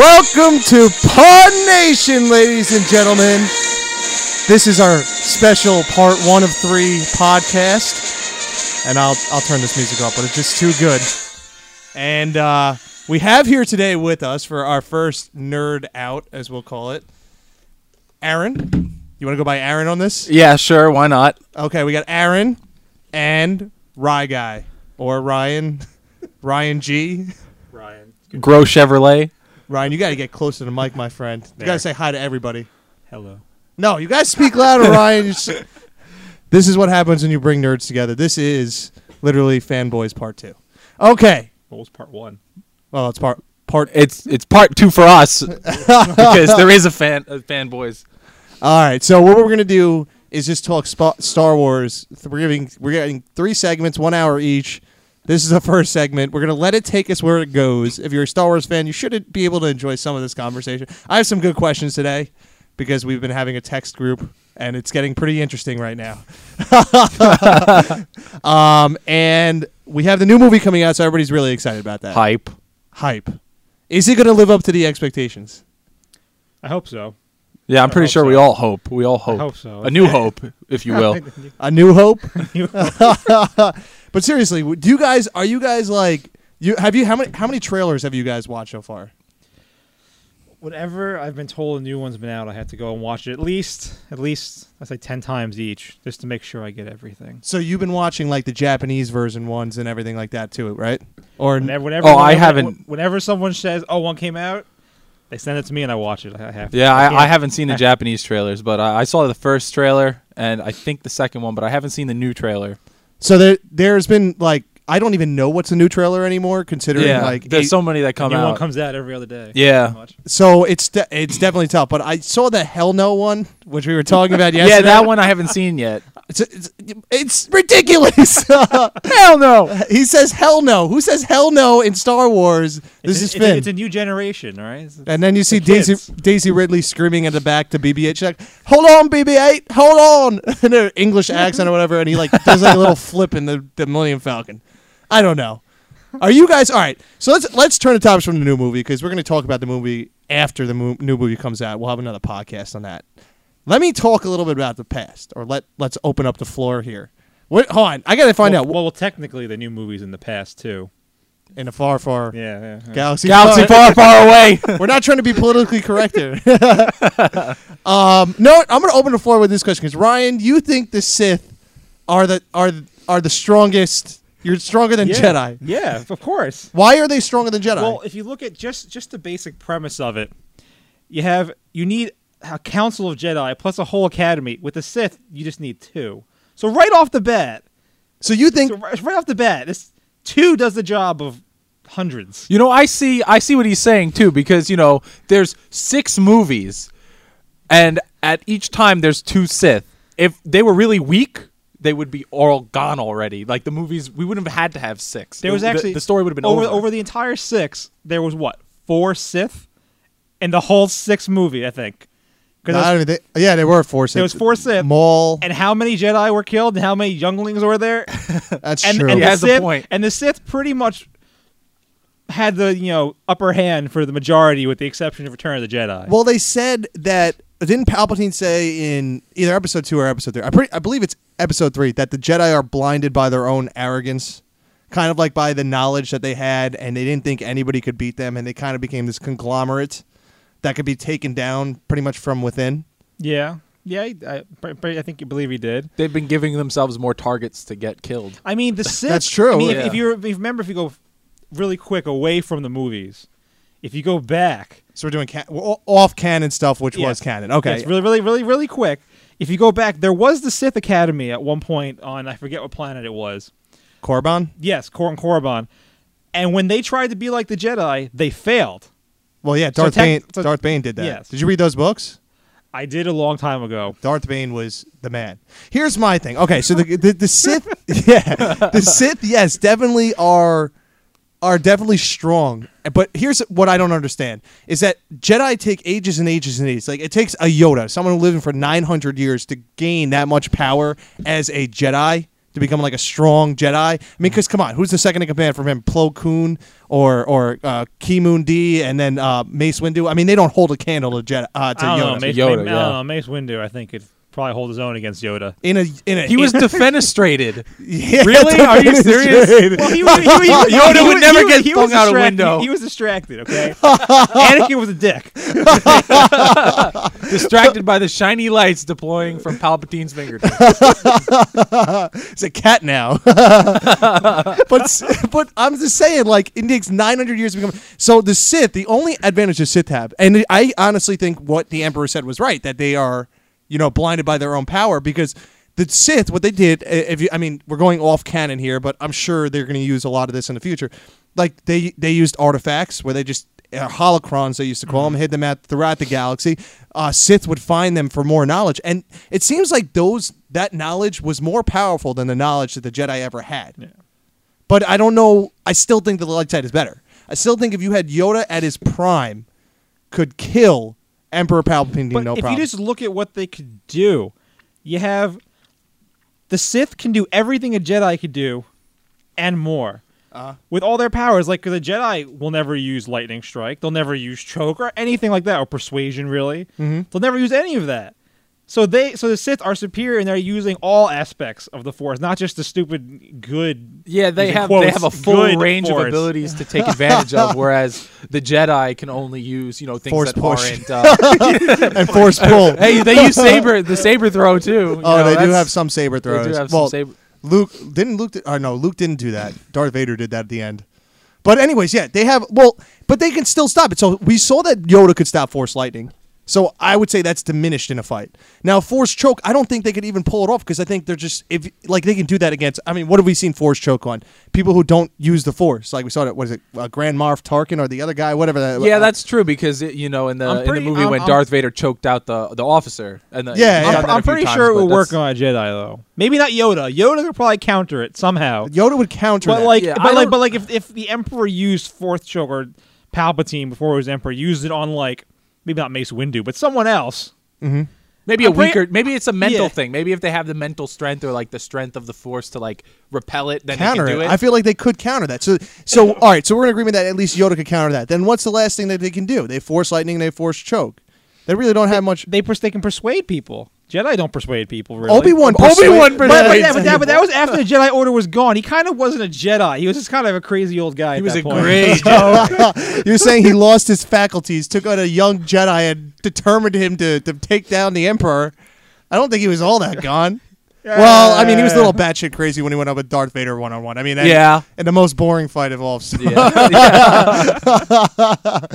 Welcome to Pod Nation, ladies and gentlemen. This is our special part one of three podcast, and I'll I'll turn this music up, but it's just too good. And uh, we have here today with us for our first nerd out, as we'll call it, Aaron. You want to go by Aaron on this? Yeah, sure. Why not? Okay, we got Aaron and Rye Guy or Ryan, Ryan G. Ryan. Grow Chevrolet. Ryan, you got to get closer to the mic, my friend. You got to say hi to everybody. Hello. No, you guys speak louder, Ryan. You s- this is what happens when you bring nerds together. This is literally fanboys part two. Okay. What was part one? Well, it's part part. It's it's part two for us because there is a fan a fanboys. All right. So what we're gonna do is just talk spa- Star Wars. We're giving we're getting three segments, one hour each. This is the first segment. We're gonna let it take us where it goes. If you're a Star Wars fan, you should be able to enjoy some of this conversation. I have some good questions today because we've been having a text group and it's getting pretty interesting right now. um, and we have the new movie coming out, so everybody's really excited about that. Hype. Hype. Is it gonna live up to the expectations? I hope so. Yeah, I'm I pretty hope sure we all hope. We all hope. hope so. A new hope, if you will. A New Hope. but seriously, do you guys are you guys like you have you how many how many trailers have you guys watched so far? Whatever I've been told a new one's been out, I have to go and watch it at least, at least I say ten times each, just to make sure I get everything. So you've been watching like the Japanese version ones and everything like that too, right? Or Whenever, whenever, Oh, I haven't- Whenever someone says, "Oh, one came out," they send it to me and I watch it. I I have. to. Yeah, can't- I, I haven't seen the Japanese trailers, but I, I saw the first trailer and I think the second one, but I haven't seen the new trailer. So there there's been like I don't even know what's a new trailer anymore considering Yeah, like there's eight- so many that come new one out. comes out every other day. Yeah. so it's de- it's definitely tough, but I saw the Hell No one which we were talking about yesterday. yeah, that one I haven't seen yet. It's, it's, it's ridiculous. Hell no. he says hell no. Who says hell no in Star Wars? This It's, is Finn. a, it's a new generation, all right? It's- And then you see The Daisy. Daisy Ridley screaming at the back to BB-8. She's like, "Hold on, BB-8, hold on!" in an English accent or whatever, and he like does like a little flip in the, the Millennium Falcon. I don't know. Are you guys all right? So let's let's turn the topics from the new movie because we're going to talk about the movie after the mo- new movie comes out. We'll have another podcast on that. Let me talk a little bit about the past, or let let's open up the floor here. What? Hold on, I got to find well, out. Well, well, technically, the new movie's in the past too. in a far, far Yeah, yeah. yeah. galaxy, Galaxy far, far away. We're not trying to be politically correct here. um, no, I'm going to open the floor with this question because Ryan, you think the Sith are the are are the strongest? You're stronger than yeah. Jedi. Yeah, of course. Why are they stronger than Jedi? Well, if you look at just just the basic premise of it, you have you need a council of Jedi plus a whole academy. With the Sith, you just need two. So right off the bat, so you think so right, right off the bat, this two does the job of hundreds. You know, I see I see what he's saying too because, you know, there's 6 movies and at each time there's two Sith. If they were really weak, they would be all gone already. Like the movies, we wouldn't have had to have 6. There was The- actually the, story would have been over over. over the entire six. There was what four Sith in the whole six movie, I think. 'Cause I there was- don't even think- yeah, they were four Sith. There was four Sith. Maul. and how many Jedi were killed, and how many younglings were there? That's and, true. and He the has a Sith, point. And the Sith pretty much had the you know upper hand for the majority, with the exception of Return of the Jedi. well, they said that didn't Palpatine say in either episode two or episode three? I, pretty, I believe it's episode three that the Jedi are blinded by their own arrogance, kind of like by the knowledge that they had, and they didn't think anybody could beat them, and they kind of became this conglomerate that could be taken down pretty much from within. yeah, yeah, I, but- but I think you believe he did. They've been giving themselves more targets to get killed. I mean, the Sith. That's true, I mean, if, yeah. if you if you remember, if you go really quick away from the movies, if you go back, So we're doing ca- well, off canon stuff, which Yes. was canon. Okay, Yes, really, really, really, really quick. If you go back, there was the Sith Academy at one point on I forget what planet it was. Korban. Yes, Kor and Korriban. And when they tried to be like the Jedi, they failed. Well, yeah, So Darth tech- Bane. so- Darth Bane did that. Yes. Did you read those books? I did a long time ago. Darth Bane was the man. Here's my thing. Okay, so the the, the Sith, yeah, the Sith, yes, definitely are are definitely strong. But here's what I don't understand is that Jedi take ages and ages and ages. Like it takes a Yoda, someone living for 900 years, to gain that much power as a Jedi to become like a strong Jedi. I mean, because come on, who's the second in command from him? Plo Koon or or uh, Ki Moon D, and then uh, Mace Windu. I mean, they don't hold a candle to Jedi uh, to I don't Yoda. know. Mace, Yoda, Mace, I yeah. don't know. Mace Windu, I think, could probably hold his own against Yoda. in a in a He was defenestrated. yeah, Really? Are you serious? Well, he was, he, was- he, Yoda he would was- never he get flung out a distracted. window. He, he was distracted. Okay, Anakin was a dick. distracted by the shiny lights deploying from Palpatine's fingertips. It's a cat now. but but I'm just saying, like it takes 900 years to become. So the Sith, the only advantage the Sith have, and I honestly think what the Emperor said was right that they are, you know, blinded by their own power because the Sith, what they did, if you, I mean, we're going off canon here, but I'm sure they're going to use a lot of this in the future. Like they they used artifacts where they just. Uh, holocrons, they used to call them, hid them at throughout the galaxy. Uh, Sith would find them for more knowledge, and it seems like those that knowledge was more powerful than the knowledge that the Jedi ever had. But I don't know. I still think the light side is better. I still think if you had Yoda at his prime, could kill Emperor Palpatine, But no if problem. you just look at what they could do, you have the Sith can do everything a Jedi could do, and more. Uh-huh. With all their powers, like the Jedi will never use lightning strike, they'll never use choke or anything like that, or persuasion. Really, Mm-hmm. they'll never use any of that. So they, so the Sith are superior, and they're using all aspects of the Force, not just the stupid good. Yeah, they have quotes, they have a full range Force. of abilities to take advantage of, whereas the Jedi can only use you know things Force that push. aren't. Uh, and force pull. hey, they use saber the saber throw too. you oh, know, they do have some saber They throws. do have well, some saber. Luke didn't Luke. Or no, Luke didn't do that. Darth Vader did that at the end. But anyways, yeah, they have. Well, but they can still stop it. So we saw that Yoda could stop Force lightning. So I would say that's diminished in a fight. Now Force choke, I don't think they could even pull it off because I think they're just if like they can do that against. I mean, what have we seen Force choke on? People who don't use the Force, like we saw that. What is it, uh, Grand Moff Tarkin or the other guy, whatever that. Yeah, uh, that's true because it, you know in the I'm in the movie I'm- when I'm- Darth Vader choked out the the officer and the, Yeah, yeah. I'm, a I'm pretty times, sure it would work on a Jedi though. Maybe not Yoda. Yoda could probably counter it somehow. Yoda would counter But that. like, Yeah, but like, but like, if if the Emperor used force Choke or Palpatine before he was Emperor, used it on like maybe not Mace Windu, but someone else. Mm-hmm. Maybe a I'm pretty- weaker. Maybe it's a mental Yeah. thing. Maybe if they have the mental strength or like the strength of the force to like repel it, then counter they can it. do it. I feel like they could counter that. So, so all right. So we're in agreement that at least Yoda could counter that. Then what's the last thing that they can do? They force lightning. They force choke. They really don't have much. They they can persuade people. Jedi don't persuade people. Really. Obi Wan. Obi-Wan But, but, persuades yeah, but, that, but that was after the Jedi Order was gone. He kind of wasn't a Jedi. He was just kind of a crazy old guy. he at was that a point. great. You're saying he lost his faculties, took out a young Jedi, and determined him to, to take down the Emperor. I don't think he was all that gone. Well, I mean, he was a little batshit crazy when he went up with Darth Vader one on one. I mean, and, Yeah. and the most boring fight of all. yeah. yeah.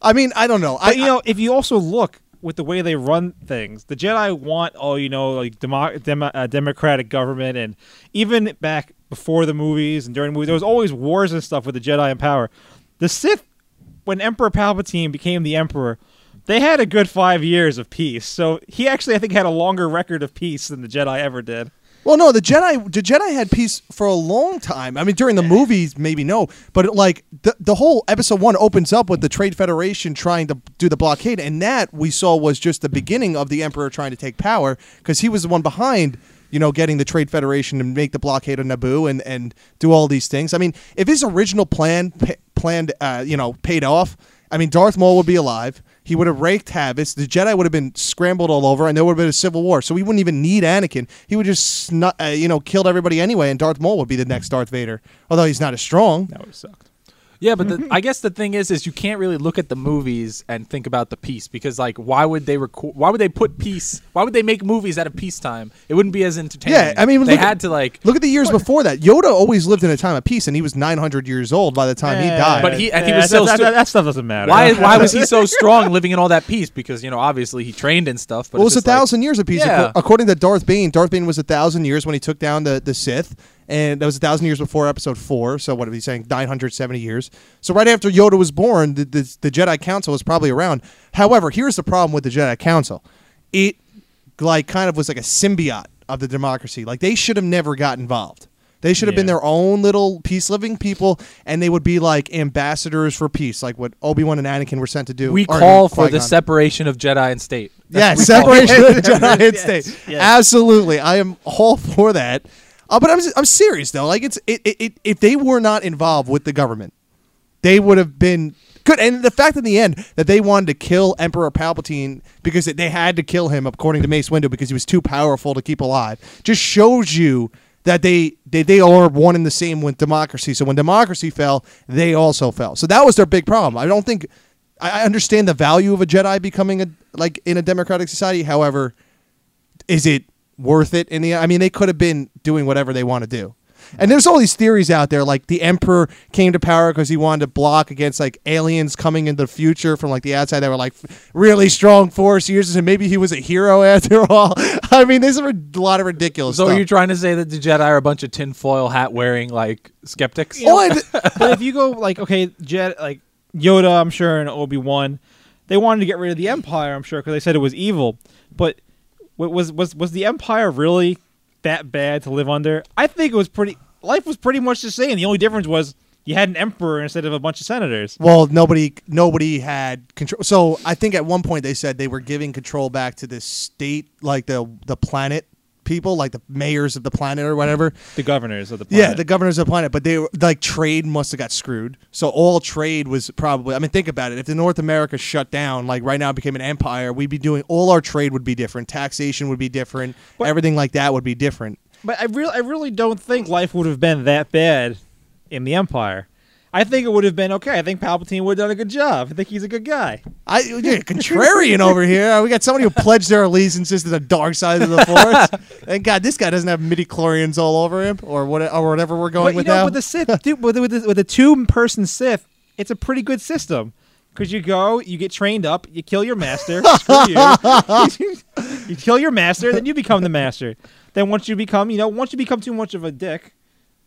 I mean, I don't know. I, you know, if you also look with the way they run things, the Jedi want oh, you know, like demo- uh, democratic government, and even back before the movies and during the movies, there was always wars and stuff with the Jedi in power. The Sith, when Emperor Palpatine became the Emperor, they had a good five years of peace. So he actually, I think, had a longer record of peace than the Jedi ever did. Well, no, the Jedi the Jedi had peace for a long time. I mean, during the movies, maybe no, but like the the whole episode one opens up with the Trade Federation trying to do the blockade, and that we saw was just the beginning of the Emperor trying to take power because he was the one behind. You know, getting the Trade Federation to make the blockade of Naboo and, and do all these things. I mean, if his original plan pa- planned, uh, you know, paid off, I mean, Darth Maul would be alive. He would have raked havoc. The Jedi would have been scrambled all over, and there would have been a civil war. So we wouldn't even need Anakin. He would just, snu- uh, you know, killed everybody anyway, and Darth Maul would be the next Darth Vader. Although he's not as strong. That would have sucked. Yeah, but the, I guess the thing is, is you can't really look at the movies and think about the peace because, like, why would they record? Why would they put peace? Why would they make movies at a peacetime? It wouldn't be as entertaining. Yeah, I mean, they look at- had to like. Look at the years before that. Yoda always lived in a time of peace, and he was 900 years old by the time he Eh, died. But he- and he eh, was that, so that, that, that stuff doesn't matter. Why? Why was he so strong, living in all that peace? Because you know, obviously, he trained and stuff. But well, it was a just like- thousand years of peace. Yeah. According to Darth Bane, Darth Bane was a thousand years when he took down the, the Sith, and that was a thousand years before Episode Four. So what are we saying? Nine hundred seventy years. So right after Yoda was born, the, the the Jedi Council was probably around. However, here's the problem with the Jedi Council: it like kind of was like a symbiote of the democracy. Like they should have never got involved. They should have been their own little peace living people, and they would be like ambassadors for peace, like what Obi Wan and Anakin were sent to do. We call for the separation of Jedi and state. Yeah, That's what we call it. separation of Jedi and Yes, state. yes. Absolutely, I am all for that. Uh, but I'm I'm serious though. Like it's it, it, it if they were not involved with the government, they would have been good. And the fact in the end that they wanted to kill Emperor Palpatine because they had to kill him according to Mace Windu because he was too powerful to keep alive just shows you that they they, they are one and the same with democracy. So when democracy fell, they also fell. So that was their big problem. I don't think I I understand the value of a Jedi becoming a like in a democratic society. However, is it worth it in the I mean they could have been doing whatever they want to do. And there's all these theories out there like the emperor came to power because he wanted to block against like aliens coming into the future from like the outside that were like really strong force users and maybe he was a hero after all. I mean there's a lot of ridiculous So stuff. are you trying to say that the Jedi are a bunch of tinfoil hat wearing like skeptics? Oh, and- but if you go like okay, Jedi like Yoda, I'm sure, and Obi Wan, they wanted to get rid of the Empire. I'm sure because they said it was evil. But wa- was was was the Empire really that bad to live under? I think it was pretty. Life was pretty much the same. The only difference was you had an emperor instead of a bunch of senators. Well, nobody nobody had control. So I think at one point they said they were giving control back to the state, like the the planet people, like the mayors of the planet or whatever. The governors of the planet. Yeah, the governors of the planet. But they were like trade must have got screwed. So all trade was probably. I mean, think about it. If the North America shut down, like right now, it became an empire, we'd be doing all our trade would be different. Taxation would be different. But- everything like that would be different. But I really, I really don't think life would have been that bad in the Empire. I think it would have been okay. I think Palpatine would have done a good job. I think he's a good guy. I you're contrarian over here. We got somebody who pledged their allegiances to the dark side of the force. Thank God this guy doesn't have midi chlorians all over him, or what, or whatever we're going But you with know, now. with the Sith, dude, with, with, the, with the two-person Sith, it's a pretty good system. Because you go, you get trained up, you kill your master, screw you. you kill your master, then you become the master. Then once you become, you know, once you become too much of a dick,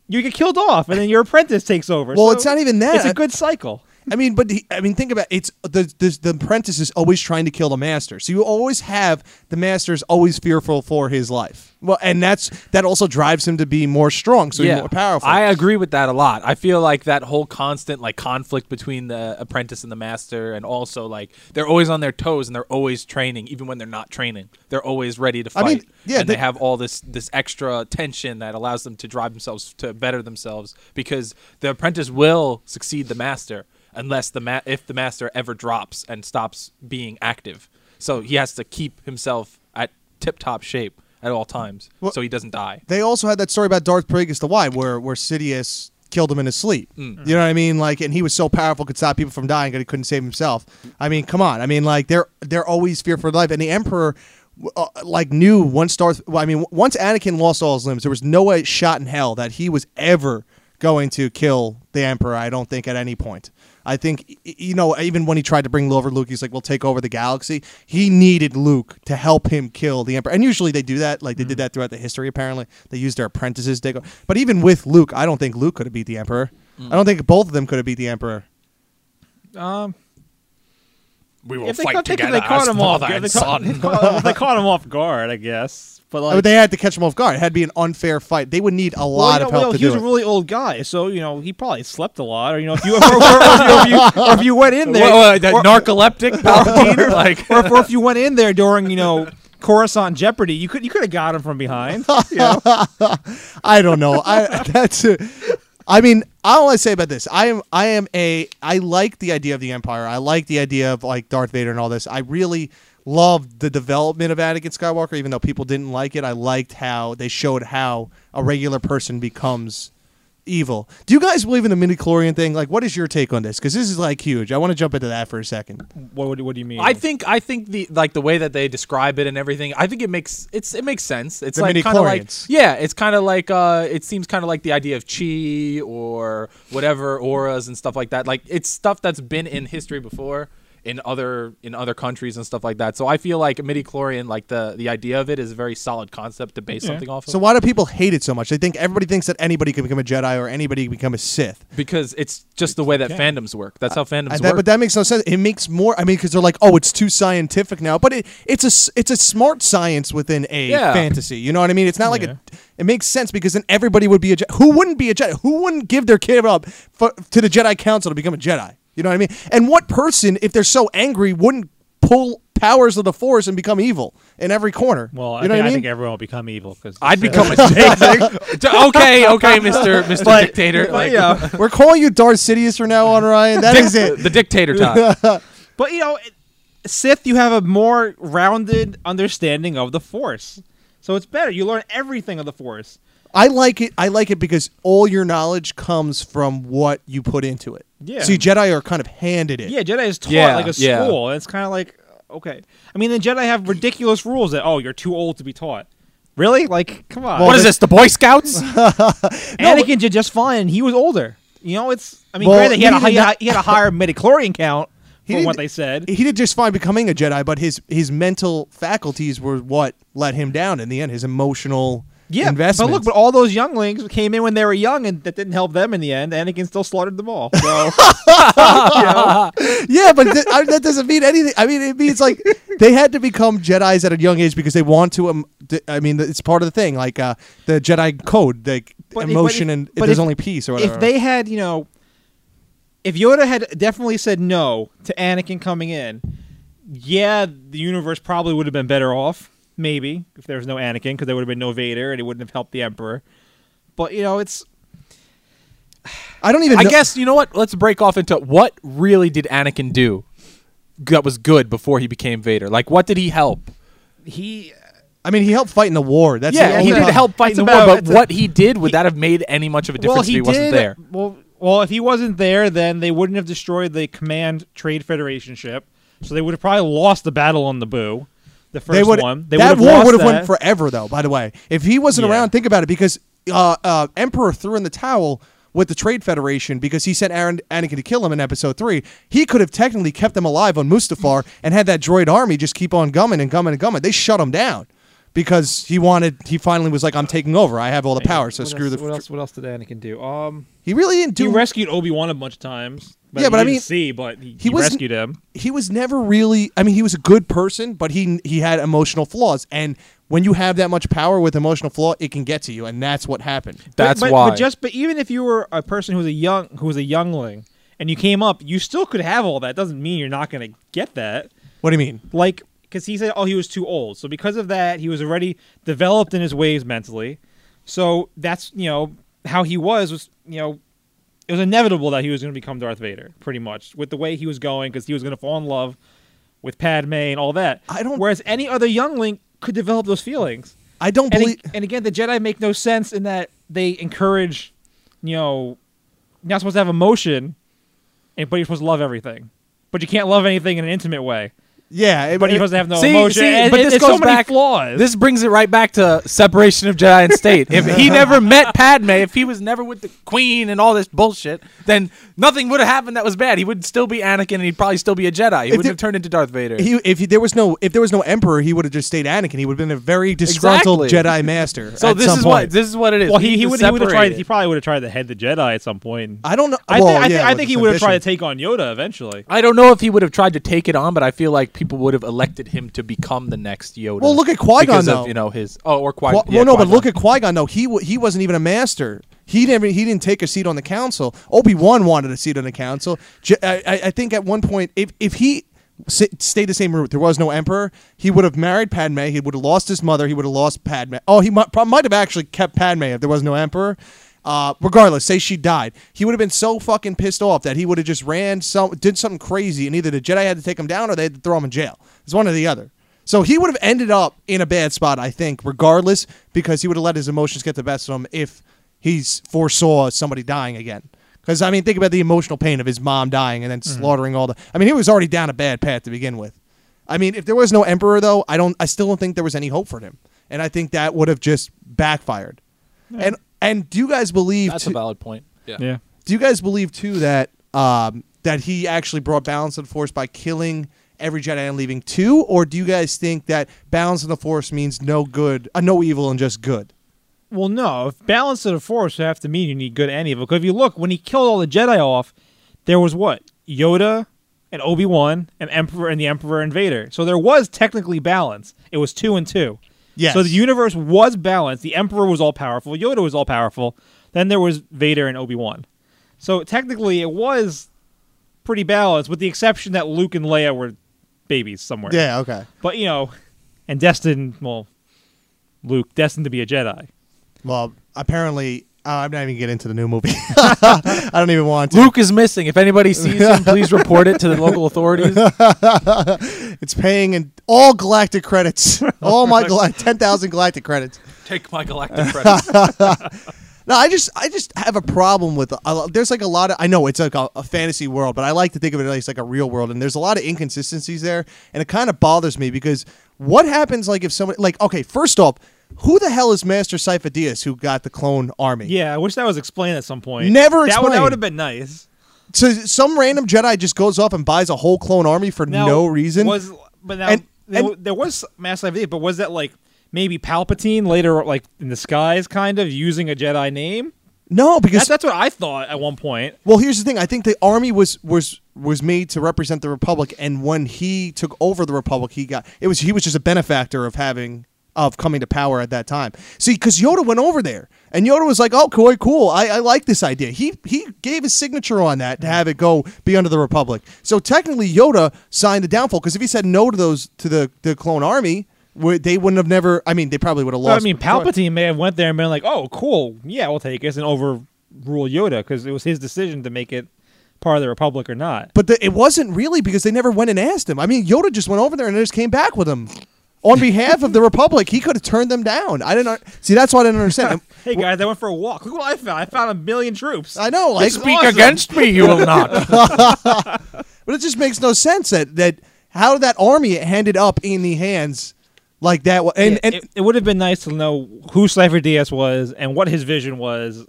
you get killed off, and then your apprentice takes over. Well, So it's not even that. It's a good cycle. I mean, but he, I mean, think about it. it's the, the the apprentice is always trying to kill the master, so you always have the master's always fearful for his life. Well, and that's that also drives him to be more strong, so he's more powerful. I agree with that a lot. I feel like that whole constant like conflict between the apprentice and the master, and also like they're always on their toes and they're always training, even when they're not training. They're always ready to I fight. mean, yeah, and they- they have all this this extra tension that allows them to drive themselves to better themselves because the apprentice will succeed the master unless the ma- if the master ever drops and stops being active. So he has to keep himself at tip top shape at all times, Well- so he doesn't die. they also had that story about Darth Plagueis the Wise, where where Sidious killed him in his sleep. Mm. You know what I mean? Like, and he was so powerful, could stop people from dying, but he couldn't save himself. I mean, come on. I mean, like they're they're always fear for life, and the Emperor. Uh, like knew once Darth, well, I mean, once Anakin lost all his limbs, there was no way shot in hell that he was ever going to kill the Emperor. I don't think at any point. I think you know even when he tried to bring over Luke, he's like, "We'll take over the galaxy." He needed Luke to help him kill the Emperor, and usually they do that. Like they did that throughout the history. Apparently, they used their apprentices. To go. But even with Luke, I don't think Luke could have beat the Emperor. I don't think both of them could have beat the Emperor. Um, We will if they, caught, they, they caught him off, if they, caught, they caught- they caught him off guard, I guess. But like, But they had to catch him off guard. It had to be an unfair fight. They would need a Well, lot you know, of help well, to he do was it. a really old guy, so you know he probably slept a lot. Or you know, if you or, or- or if, you, or if you went in there, What, what, that or, narcoleptic Palpatine? like, or if, or if you went in there during you know Coruscant Jeopardy, you could you could have got him from behind. You know? I don't know. I that's. A, I mean, I say about this, I am, I am a, I like the idea of the Empire. I like the idea of like Darth Vader and all this. I really loved the development of Anakin Skywalker, even though people didn't like it. I liked how they showed how a regular person becomes evil. Do you guys believe in the midi chlorian thing? Like, what is your take on this? Because this is like huge. I want to jump into that for a second. what, would- what do you mean? I think I think the like the way that they describe it and everything. I think it makes it's it makes sense. It's The like kind of like yeah, it's kind of like uh, it seems kind of like the idea of chi or whatever auras and stuff like that. Like it's stuff that's been in history before in other in other countries and stuff like that. So I feel like midi chlorian, like the the idea of it is a very solid concept to base Yeah. something off of. So why do people hate it so much? They think everybody thinks that anybody can become a Jedi or anybody can become a Sith. because it's just the way that Yeah. fandoms work. That's how fandoms And that, work. but that makes no sense. It makes more. I mean, because they're like, oh, it's too scientific now. But it, it's a s- it's a smart science within a Yeah. fantasy. You know what I mean? It's not like Yeah. a. It makes sense because then everybody would be a Jedi. Who wouldn't be a Jedi? Who wouldn't give their kid up for, to the Jedi Council to become a Jedi? You know what I mean? And what person, if they're so angry, wouldn't pull powers of the Force and become evil in every corner. Well, I, you know think, what I I mean? think everyone will become evil because I'd become a okay, okay, Mister Mister Dictator. but, Like, yeah. We're calling you Darth Sidious from now on, Ryan. That is it. the dictator time. But you know, Sith, you have a more rounded understanding of the Force, so it's better. You learn everything of the Force. I like it. I like it because all your knowledge comes from what you put into it. Yeah. See, Jedi are kind of handed it. Yeah, Jedi is taught Yeah, like a yeah. school, and it's kind of like okay. I mean, the Jedi have ridiculous rules that oh, you're too old to be taught. Really? Like, come on. what is this? The Boy Scouts? Anakin did just fine. He was older. You know, it's. I mean, Well, granted, he, had a, he he, didn't- had, he had a higher midichlorian count He from what didn't- they said. He did just fine becoming a Jedi, but his his mental faculties were what let him down in the end. His emotional Yeah, investment. but look, but all those younglings came in when they were young, and that didn't help them in the end. Anakin still slaughtered them all. So yeah, but th- I, that doesn't mean anything. I mean, it means like they had to become Jedi's at a young age because they want to. Um, th- I mean, it's part of the thing, like uh, the Jedi code, like But if- emotion but if- and but there's if- only peace or whatever. if they had, you know, if Yoda had definitely said no to Anakin coming in, yeah, the universe probably would have been better off. Maybe if there was no Anakin, because there would have been no Vader, and it wouldn't have helped the Emperor. But you know, it's I don't even. I know- guess you know what? Let's break off into what really did Anakin do that was good before he became Vader. Like, what did he help? he. I mean, he helped fight in the war. That's the yeah, only he did time- help fight in It's the war, but it's a- what he did would that have made any much of a difference well, if he, he wasn't did, there? Well, well, if he wasn't there, then they wouldn't have destroyed the Command Trade Federation ship. So they would have probably lost the battle on Naboo, the first They would. one. They that war would have that. went forever, though. By the way, if he wasn't Yeah. around, think about it. Because uh, uh, Emperor threw in the towel with the Trade Federation because he sent Aaron, Anakin to kill him in Episode Three. He could have technically kept them alive on Mustafar and had that droid army just keep on gumming and gumming and gumming. They shut him down because he wanted. He finally was like, "I'm taking over. I have all the power. So What screw else, the." What else? What else did Anakin do? Um, He really didn't do. he do. rescued Obi Wan a bunch of times. But Yeah, but I didn't mean, see, but he, he he wasn't- rescued him. he was never really I mean he was a good person but he he had emotional flaws and when you have that much power with emotional flaw it can get to you and that's what happened That's but, why. But just but even if you were a person who was a young who was a youngling and you came up, you still could have all that. Doesn't mean you're not going to get that. what do you mean Like because he said, oh, he was too old. So because of that, he was already developed in his ways mentally. So that's you know how he was was you know it was inevitable that he was going to become Darth Vader, pretty much with the way he was going, because he was going to fall in love with Padme and all that. I don't- Whereas any other youngling could develop those feelings. I don't And, believe and again, the Jedi make no sense in that they encourage, you know, you're not supposed to have emotion, and but you're supposed to love everything, but you can't love anything in an intimate way. Yeah it, But he doesn't have no See- emotion. see, and but it- this it's goes so many back- flaws. This brings it right back to separation of Jedi and state. If he never met Padme, if he was never with the Queen and all this bullshit, then nothing would have happened that was bad. He would still be Anakin, and he'd probably still be a Jedi. He wouldn't there- have turned into Darth Vader. he, if he, there was no if there was no emperor he would have just stayed Anakin he would have been a very disgruntled Exactly. Jedi master so at this some is point. what this is what it is. well, he he would he would have tried. He probably would have tried to head the Jedi at some point. I don't know I, well, think, I, yeah, think, I think he would have tried to take on Yoda eventually. I don't know if he would have tried to take it on, but I feel like people would have elected him to become the next Yoda. Well, look at Qui-Gon, though. Of, you know his oh or Qui. Qui- yeah, well, no, but Qui-Gon. look at Qui Gon though. He he wasn't even a master. He never he didn't take a seat on the council. Obi Wan wanted a seat on the council. J- I, I- I think at one point, if if he s- stayed the same route, there was no emperor. He would have married Padme. He would have lost his mother. He would have lost Padme. Oh, he might, might have actually kept Padme if there was no emperor. Uh, regardless, say she died, he would have been so fucking pissed off that he would have just ran some, did something crazy, and either the Jedi had to take him down or they had to throw him in jail. It's one or the other. So he would have ended up in a bad spot, I think, regardless, because he would have let his emotions get the best of him if he foresaw somebody dying again. Because I mean, think about the emotional pain of his mom dying and then slaughtering all the. I mean, he was already down a bad path to begin with. I mean, if there was no emperor, though, I don't. I still don't think there was any hope for him, and I think that would have just backfired. And and do you guys believe? that's too- a valid point. Yeah. Yeah. do you guys believe too that um, that he actually brought balance and force by killing every Jedi and leaving two, or do you guys think that balance in the force means no good, uh, no evil, and just good? Well, no. If balance of the force would have to mean you need good and evil. Because if you look, when he killed all the Jedi off, there was what Yoda and Obi Wan and Emperor and the Emperor and Vader. So there was technically balance. It was two and two. Yes. So the universe was balanced. The Emperor was all powerful. Yoda was all powerful. Then there was Vader and Obi Wan. So technically, it was pretty balanced, with the exception that Luke and Leia were babies somewhere. Yeah. Okay. But you know, and destined, well, Luke destined to be a Jedi. Well, apparently, uh, I'm not even getting into the new movie. I don't even want to. Luke is missing. If anybody sees him, please report it to the local authorities. It's paying in all galactic credits. all my gal- ten thousand galactic credits. Take my galactic credits. No, I just I just have a problem with. Uh, there's like a lot of. I know it's like a, a fantasy world, but I like to think of it as like a real world, and there's a lot of inconsistencies there, and it kind of bothers me because what happens like if somebody like okay, first off, who the hell is Master Sifo-Dyas who got the clone army? Yeah, I wish that was explained at some point. Never That would, that would have been nice. So some random Jedi just goes off and buys a whole clone army for Now, no reason. Was but now And- there, and- there was Mass Effect, but was that like maybe Palpatine later, like in the skies, kind of using a Jedi name? no, because That's, that's what I thought at one point. Well, here's the thing. I think the army was was was made to represent the republic, and when he took over the republic, he got it was he was just a benefactor of having of coming to power at that time. See, because Yoda went over there, and Yoda was like, "Oh, cool, cool. I, I like this idea." He he gave his signature on that to have it go be under the republic. So technically, Yoda signed the downfall because if he said no to those to the the clone army, they wouldn't have never. I mean, they probably would have Well, lost. I mean. Palpatine may have went there and been like, "Oh, cool, yeah, we'll take us," and overrule Yoda because it was his decision to make it part of the Republic or not. But the, it wasn't really because they never went and asked him. I mean, Yoda just went over there and just came back with him on behalf of the Republic. He could have turned them down. I didn't see. That's why I didn't understand. Hey guys, I went for a walk. Look what I found! I found a million troops. I know, like, Speak awesome. against me, you will not. but it just makes no sense that that how that army ended up in the hands like that. And Yeah, and it, it would have been nice to know who Sifo-Dyas was and what his vision was,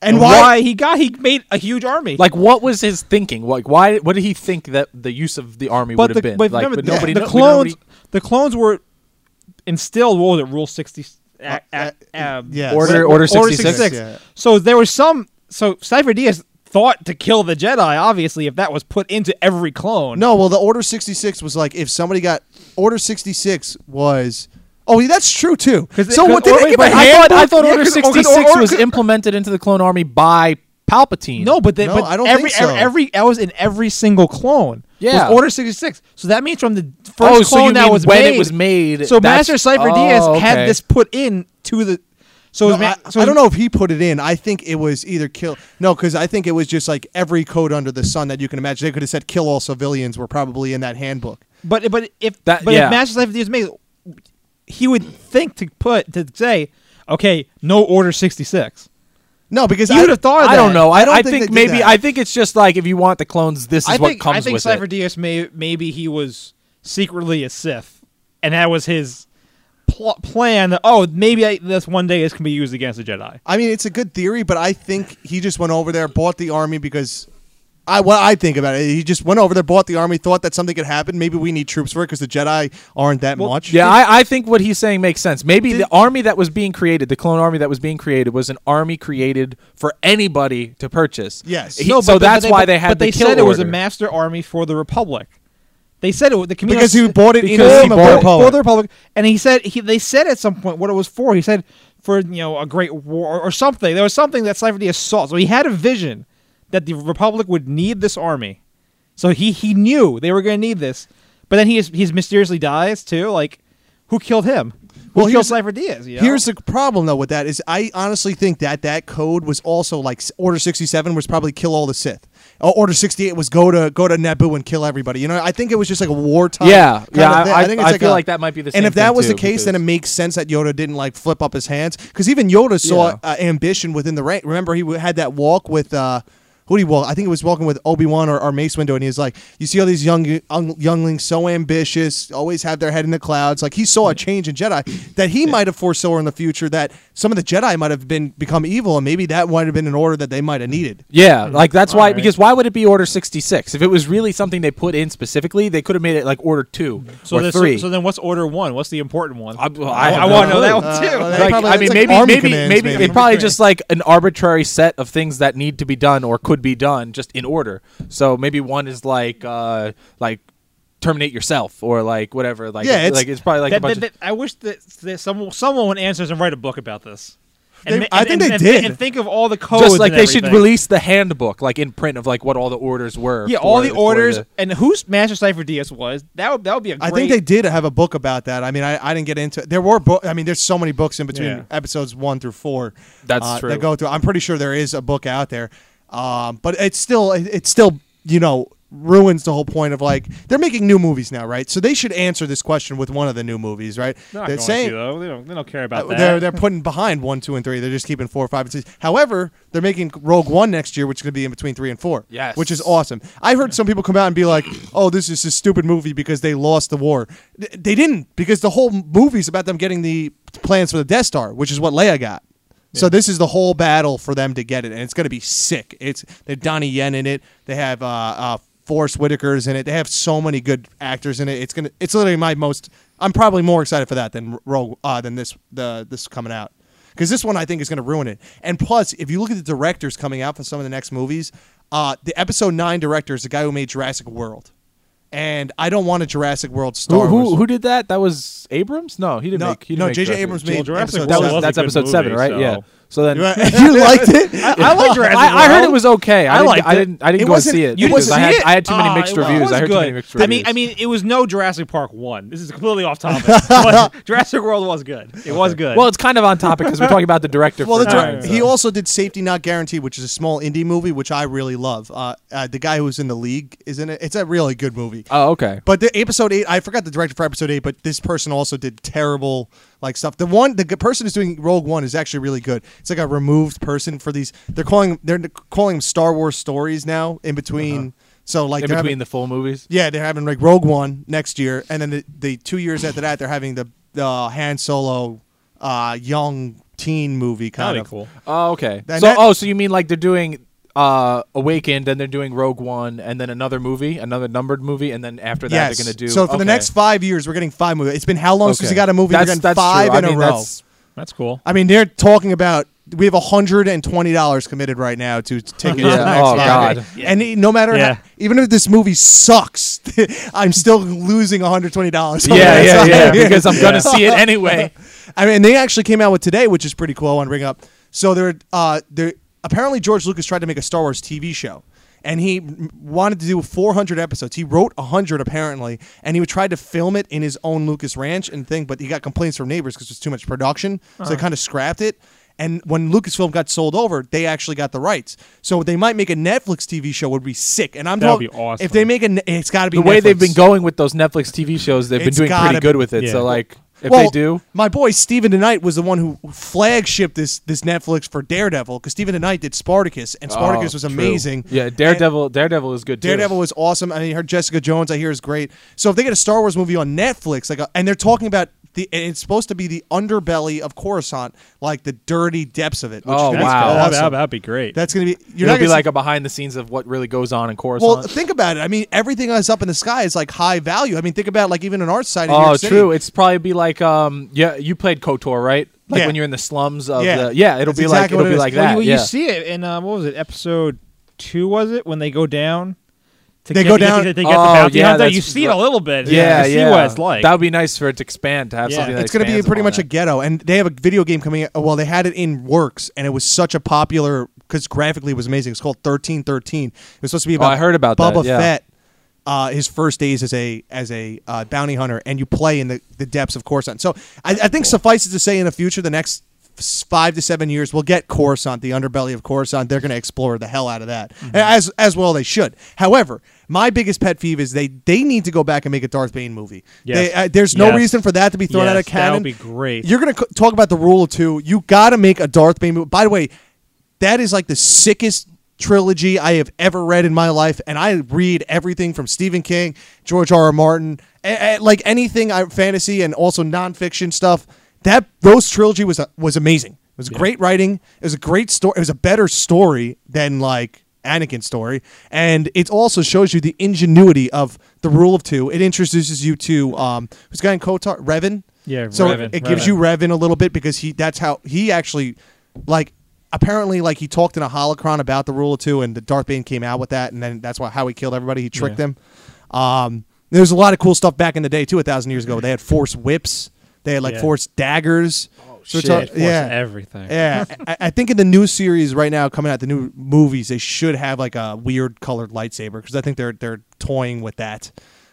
and why? he got he made a huge army. Like, what was his thinking? Like, why? What did he think that the use of the army but would the, have been? but like, remember, but nobody. the kno- we clones, nobody- the clones were instilled. What was it? Rule sixty. Uh, Uh, uh, yes. Order- what- Order 66? Yeah. So there was some. So Sifo-Dyas thought to kill the Jedi. Obviously, if that was put into every clone. No, well, the Order sixty six was like if somebody got Order sixty six was. Oh, that's true too. So what did or- wait, give but a I thought, I thought Yeah, Order 'cause- or- sixty or- was implemented into the clone army by Palpatine. No, but they, No, but I don't every, think so. every every that was in every single clone. Yeah. was Order sixty six. So that means from the first oh, clone so you that was when made. it was made? so Master Cypher oh, Diaz had okay. this put in to the. So, No, ma- I, so I don't know if he put it in. I think it was either kill. No, because I think it was just like every code under the sun that you can imagine. They could have said "kill all civilians" were probably in that handbook. But but if That- but yeah. if Master Sifo-Dyas made, he would think to put to say, okay, no Order sixty six. No, because you would have thought of I don't know. I, don't I think think, maybe. I think it's just like if you want the clones, this is I what think comes I think with it. Dyas may maybe he was secretly a Sith, and that was his pl- plan. That, oh, maybe I, this one day this can be used against the Jedi. I mean, it's a good theory, but I think he just went over there, bought the army because I what I think about it. He just went over there, bought the army, thought that something could happen. Maybe we need troops for it because the Jedi aren't that Well, much. Yeah, I, I think what he's saying makes sense. Maybe Did- the army that was being created, the clone army that was being created, was an army created for anybody to purchase. Yes. He- No, so but- but that's they- why but- they had But the they kill said it was a master army for the Republic. They said it. was- The Kamino because he bought it in Because the he bought the Republic. for the Republic, and he said he. They said at some point what it was for. He said for you know a great war or, or something. There was something that Cypher the assault. So he had a vision that the Republic would need this army. So he he knew they were going to need this. But then he is, he's mysteriously dies too. Like who killed him? Who Well, killed here's- Sifo-Dyas? You know? Here's the problem though with that is I honestly think that that code was also like Order 67 was probably kill all the Sith. Order 68 was go to go to Naboo and kill everybody. You know, I think it was just like a wartime. Yeah, kind yeah, of thing. I- think I it's feel a- like that might be the And if that thing, was the too, case, then it makes sense that Yoda didn't like flip up his hands because even Yoda saw Yeah. uh, ambition within the rank. Remember, he had that walk with. Uh, who did he walk? I think it was walking with Obi Wan or, or Mace Windu, and he was like, "You see all these young, young younglings, so ambitious, always have their head in the clouds." Like he saw a change in Jedi that he might have foresaw in the future that some of the Jedi might have been become evil, and maybe that might have been an order that they might have needed. Yeah, like that's why Alright. because why would it be Order sixty six? If it was really something they put in specifically, they could have made it like Order two so or then, so- three. So, then what's Order one? What's the important one? I, well, I, have I want to know that one Uh, too. well, Like, probably- I mean, like maybe, army maybe, maybe, maybe. it's probably just like an arbitrary set of things that need to be done or could be done just in order. So maybe one is like, uh, like terminate yourself or like whatever. Like, Yeah, it's- like it's probably like a bunch that- that- I wish that, that someone someone would answer and write a book about this. And, They- ma- I think and- they and- did. And think of all the codes. Just like and they should release the handbook, like in print, of like what all the orders were. Yeah, for- all the for orders the- and whose Master Sifo-Dyas was. That would that would be a great. I think they did have a book about that. I mean, I, I didn't get into it. There were book. I mean, there's so many books in between Yeah. episodes one through four. That's uh, true. That go through. I'm pretty sure there is a book out there, um, but it's still it's still you know ruins the whole point of like they're making new movies now, right? So they should answer this question with one of the new movies, right? They're not They're going saying to though. They don't. They don't care about uh, that. they're they're putting behind one, two, and three. They're just keeping four, five, and six. However, they're making Rogue One next year, which is going to be in between three and four. Yes. which is awesome. I heard some people come out and be like, "Oh, this is a stupid movie because they lost the war." They didn't because the whole movie's about them getting the plans for the Death Star, which is what Leia got. So this is the whole battle for them to get it, and it's going to be sick. It's they have Donnie Yen in it. They have uh, uh, Forest Whitaker's in it. They have so many good actors in it. It's gonna. It's literally my most. I'm probably more excited for that than Rogue uh, than this the this coming out because this one I think is going to ruin it. And plus, if you look at the directors coming out for some of the next movies, uh, the Episode Nine director is the guy who made Jurassic World, and I don't want a Jurassic World Who, Star who, Who, who did that? That was Abrams? No, he didn't No, make. He didn't no, make J.J. Abrams made Jurassic episode World That was was that's good episode seven, right? so- Yeah. So then you liked it? I like Jurassic I, I heard it World. was okay. I, I didn't, liked I it. didn't. I didn't It go and wasn't- see it you didn't I had see it? I had too many Ah, mixed it was reviews. I heard too good. many mixed reviews. I mean, I mean, it was no Jurassic Park one. This is completely off topic. but Jurassic World was good. It was good. well, it's kind of on topic because we're talking about the director. Well, for the a dir- time, Alright, so. he also did Safety Not Guaranteed, which is a small indie movie, which I really love. Uh, uh, the guy who's in the league is in it. It's a really good movie. Oh, okay. But the episode eight, I forgot the director for episode eight, but this person also did terrible like stuff. The one, the person who's doing Rogue One is actually really good. It's like a removed person for these. They're calling they're calling them Star Wars stories now in between. So like In they're between having, the full movies. yeah, they're having like Rogue One next year, and then the, the two years after that, they're having the the Han Solo uh, young teen movie kind That'd of. cool. Oh, okay. And so, that- oh, so you mean like they're doing uh Awakened, and they're doing Rogue One, and then another movie, another numbered movie, and then after that Yes. they're gonna do. so for the next five years, we're getting five movies. It's been how long since Okay. we got a movie? That's, we're getting that's five true. in I mean, a row. that's- That's cool. I mean, they're talking about we have hundred and twenty dollars committed right now to tickets. Yeah. to the next Oh, five. God. And no matter Yeah. how, even if this movie sucks, I'm still losing one hundred twenty dollars. Yeah, yeah, yeah. Because I'm gonna see it anyway. I mean, they actually came out with today, which is pretty cool. I want to bring up. So they're uh, they're apparently George Lucas tried to make a Star Wars TV show. And he wanted to do 400 episodes. He wrote 100 apparently, and he would try to film it in his own Lucas Ranch and thing. But he got complaints from neighbors because there's too much production, so Uh-huh. they kind of scrapped it. And when Lucasfilm got sold over, they actually got the rights. So they might make a Netflix TV show. Would be sick. And I'm That would talking be awesome. if they make a, ne- it's got to be The way they've been going with those Netflix TV shows, they've been doing gotta pretty good with it. yeah. So like, if well, they do, my boy Steven DeKnight was the one who flagshipped this this Netflix for Daredevil because Steven DeKnight did Spartacus and oh, Spartacus Oh, was true. amazing. Yeah, Daredevil. Daredevil is good too. Daredevil was awesome. I mean, heard Jessica Jones. I hear is great. So if they get a Star Wars movie on Netflix, like, a, and they're talking about the, and it's supposed to be the underbelly of Coruscant, like the dirty depths of it. Which Oh, is gonna wow. That'd, that'd be great. That's gonna be. You're It'll not be gonna like see- a behind the scenes of what really goes on in Coruscant. well, think about it. I mean, everything that's up in the sky is like high value. I mean, think about like even an art site. In New Oh, York City. true. It's probably be like um yeah, you played KOTOR, right? Like Yeah. when you're in the slums of Yeah. the yeah, it'll That's be exactly like it'll it be is. like Well, that. you, yeah. you see it in um, what was it? Episode two was it when they go down? To They get, go to get down- to, to get the Oh, bounty yeah, hunter? You see it a little bit. yeah, you yeah. see what it's like. That would be nice for it to expand to have Yeah. something that it's going to be pretty upon much a ghetto and they have a video game coming out well they had it in works and it was such a popular because graphically it was amazing it's called 1313 it was supposed to be Oh, about I heard about that, Boba yeah. Fett uh, his first days as a as a uh, bounty hunter and you play in the, the depths of Coruscant so I, I think suffice it to say in the future the next five to seven years we'll get Coruscant the underbelly of Coruscant they're going to explore the hell out of that Mm-hmm. as as well they should however my biggest pet peeve is they they need to go back and make a Darth Bane movie Yes. They- uh, there's no Yes. reason for that to be thrown out of canon. That would be great. you're gonna c- talk about the rule of two. You got to make a Darth Bane movie. By the way, that is like the sickest trilogy I have ever read in my life, and I read everything from Stephen King, George R. R. Martin, a- a- like anything I, fantasy and also nonfiction stuff. That those trilogy was a, was amazing. It was great writing. It was a great story. It was a better story than like Anakin's story, and it also shows you the ingenuity of the rule of two. It introduces you to um, who's guy in KOTOR Revan. Yeah, So Revan, it gives Revan. you Revan a little bit because he that's how he actually like apparently like he talked in a holocron about the rule of two and the Darth Bane came out with that and then that's why how he killed everybody. He tricked Yeah. them. Um, there's a lot of cool stuff back in the day too. A thousand years ago, they had force whips. They had like Yeah. force daggers. So Shit, it's all- force yeah. everything. Yeah, I, I think in the new series right now coming out, the new movies, they should have like a weird colored lightsaber because I think they're they're toying with that.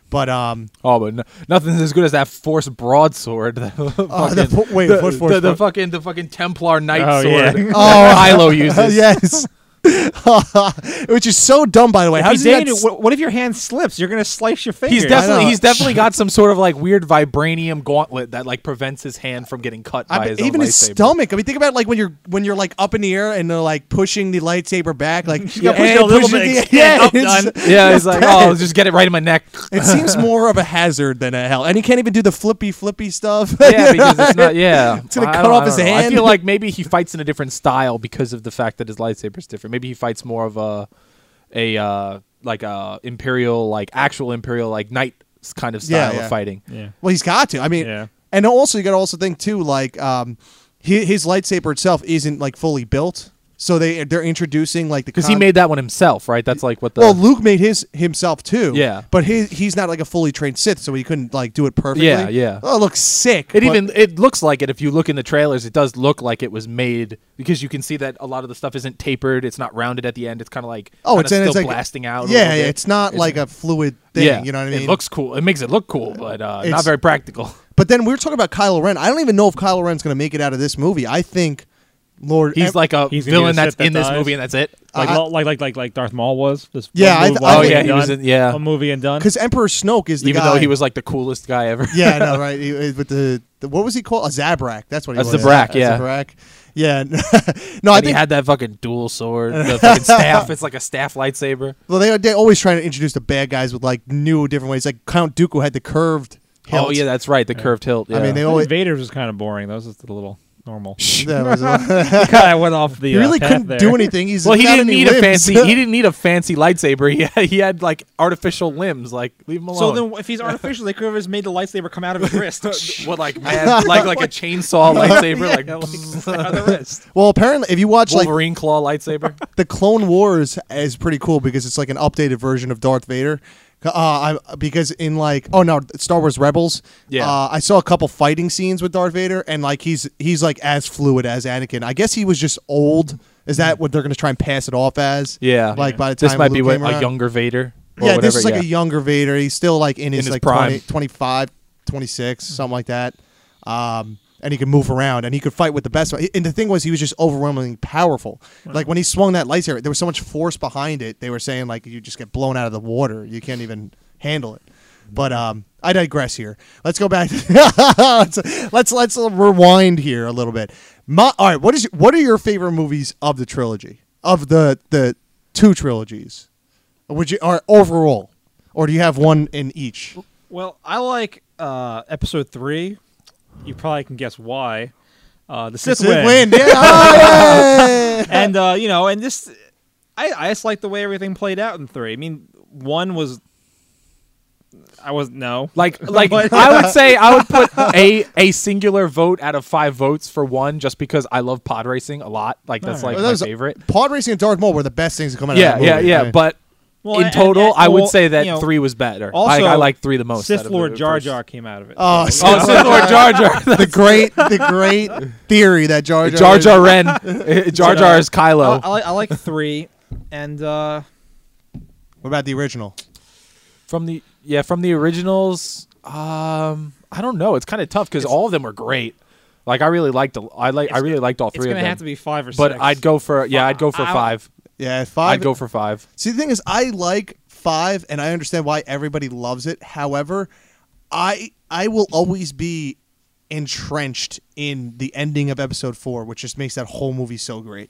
But um, Oh, but no, nothing's as good as that Force broadsword. The Oh, the fucking- wait, the, the, the fucking the fucking Templar Knight Oh, sword. yeah. that Oh. Kylo uses. yes, which is so dumb by the way. If How does he not date s- what, what if your hand slips? You're gonna slice your finger. He's definitely he's definitely got some sort of like weird vibranium gauntlet that like prevents his hand from getting cut I by mean, his own even his lightsaber. stomach. I mean, think about like when you're when you're like up in the air and they're like pushing the lightsaber back, like gotta push a little bit, the- and up, it's- done. Yeah, he's like, oh, just get it right in my neck. It seems more of a hazard than a hell, and he can't even do the flippy flippy stuff. yeah, because it's not. Yeah, It's gonna I cut off his don't. I feel like maybe he fights in a different style because of the fact that his lightsaber's different. Maybe he fights more of a, a uh, like a imperial, like actual imperial, like knight kind of Yeah, style yeah. of fighting. yeah. Well, he's got to. I mean, Yeah. and also you got to also think too, like um, his, his lightsaber itself isn't like fully built, so they they're introducing like the Because he made that one himself, right? That's like what the. Well, Luke made his himself too. Yeah. but his he's not like a fully trained Sith, so he couldn't like do it perfectly. Yeah, yeah. Oh, it looks sick. It even it looks like it if you look in the trailers. It does look like it was made because you can see that a lot of the stuff isn't tapered. It's not rounded at the end. It's kind of like Oh, it's still it's like blasting out. Yeah, yeah, it's not It's- like a fluid thing. yeah, you know what I mean? It looks cool. It makes it look cool, but uh, not very practical. But then we were talking about Kylo Ren. I don't even know if Kylo Ren's going to make it out of this movie. I think Lord. He's em- like a He's gonna be villain the that's Sith that in this dies. movie, and that's it. Like, I- like like like like Darth Maul was. This Yeah, one I move, th- I oh movie think- yeah, and he was done. in, yeah. a movie and done. because Emperor Snoke is the Even guy. though he was like the coolest guy ever. yeah, no, right. He, with the, the what was he called? A Zabrak. That's what he A was. Zabrak, A yeah. Zabrak. Yeah. no, I and he think. had that fucking dual sword, the fucking staff. It's like a staff lightsaber. well, they they always trying to introduce the bad guys with like new different ways. Like Count Dooku had the curved. Oh yeah, that's right. The curved hilt. Yeah. I mean, they I always. think Vader's was kind of boring. That was just a little normal. that was- kind of went off the. he really uh, path couldn't there. do anything. He's well, he didn't any need a fancy. He didn't need a fancy lightsaber. He had, he had like artificial limbs. Like leave him alone. So then, if he's artificial, they could have just made the lightsaber come out of his wrist. what like mad, like like a chainsaw lightsaber, like, Yeah, like, out of the wrist. well, apparently, if you watch like Wolverine claw lightsaber. the Clone Wars is pretty cool because it's like an updated version of Darth Vader. Uh, I, because in like oh no Star Wars Rebels, Yeah. uh, I saw a couple fighting scenes with Darth Vader and like he's he's like as fluid as Anakin. I guess he was just old. Is that what they're going to try and pass it off as? Yeah, Like by the time this might be Luke what, came a younger Vader. or yeah, whatever, this is like yeah. a younger Vader. He's still like in his, his like prime. 20, 25, 26, something like that. Um, and he could move around and he could fight with the best. And the thing was, he was just overwhelmingly powerful. Like when he swung that lightsaber, there was so much force behind it. They were saying like you just get blown out of the water. You can't even handle it. But um, I digress here. Let's go back. let's, let's let's rewind here a little bit. My, all right, what is what are your favorite movies of the trilogy of the the two trilogies? Would you or overall, or do you have one in each? Well, I like uh, episode three. You probably can guess why. Uh, the Sith, Sith win. win. Yeah. Oh, yeah. and uh, you know, and this, I, I just like the way everything played out in three. I mean, one was, I was no, Like, like I would say, I would put a a singular vote out of five votes for one, just because I love pod racing a lot. Like that's Alright. like Well, my that was- favorite. Pod racing and Darth Maul were the best things to come out Yeah, of that yeah, movie. yeah. I mean, But Well, in and- total, and- I would well, say that you know, three was better. Also, I, I like three the most. out Sith Lord Jar. Jar came out of it. Oh, So, Oh, Sith Lord Jar Jar. the great, the great theory that Jar Jar, Jar Jar Ren. Jar Jar is Kylo. I, I like I like three, and uh, What about the original? from the yeah, from the originals. Um, I don't know. It's kind of tough because all of them were great. Like I really liked. the- I like. I really liked all three. it's three gonna of them. have to be five or but six. I'd go for yeah. I'd go for I- I- five. Yeah, five. I'd go for five. See, the thing is, I like five, and I understand why everybody loves it. However, I I will always be entrenched in the ending of episode four, which just makes that whole movie so great.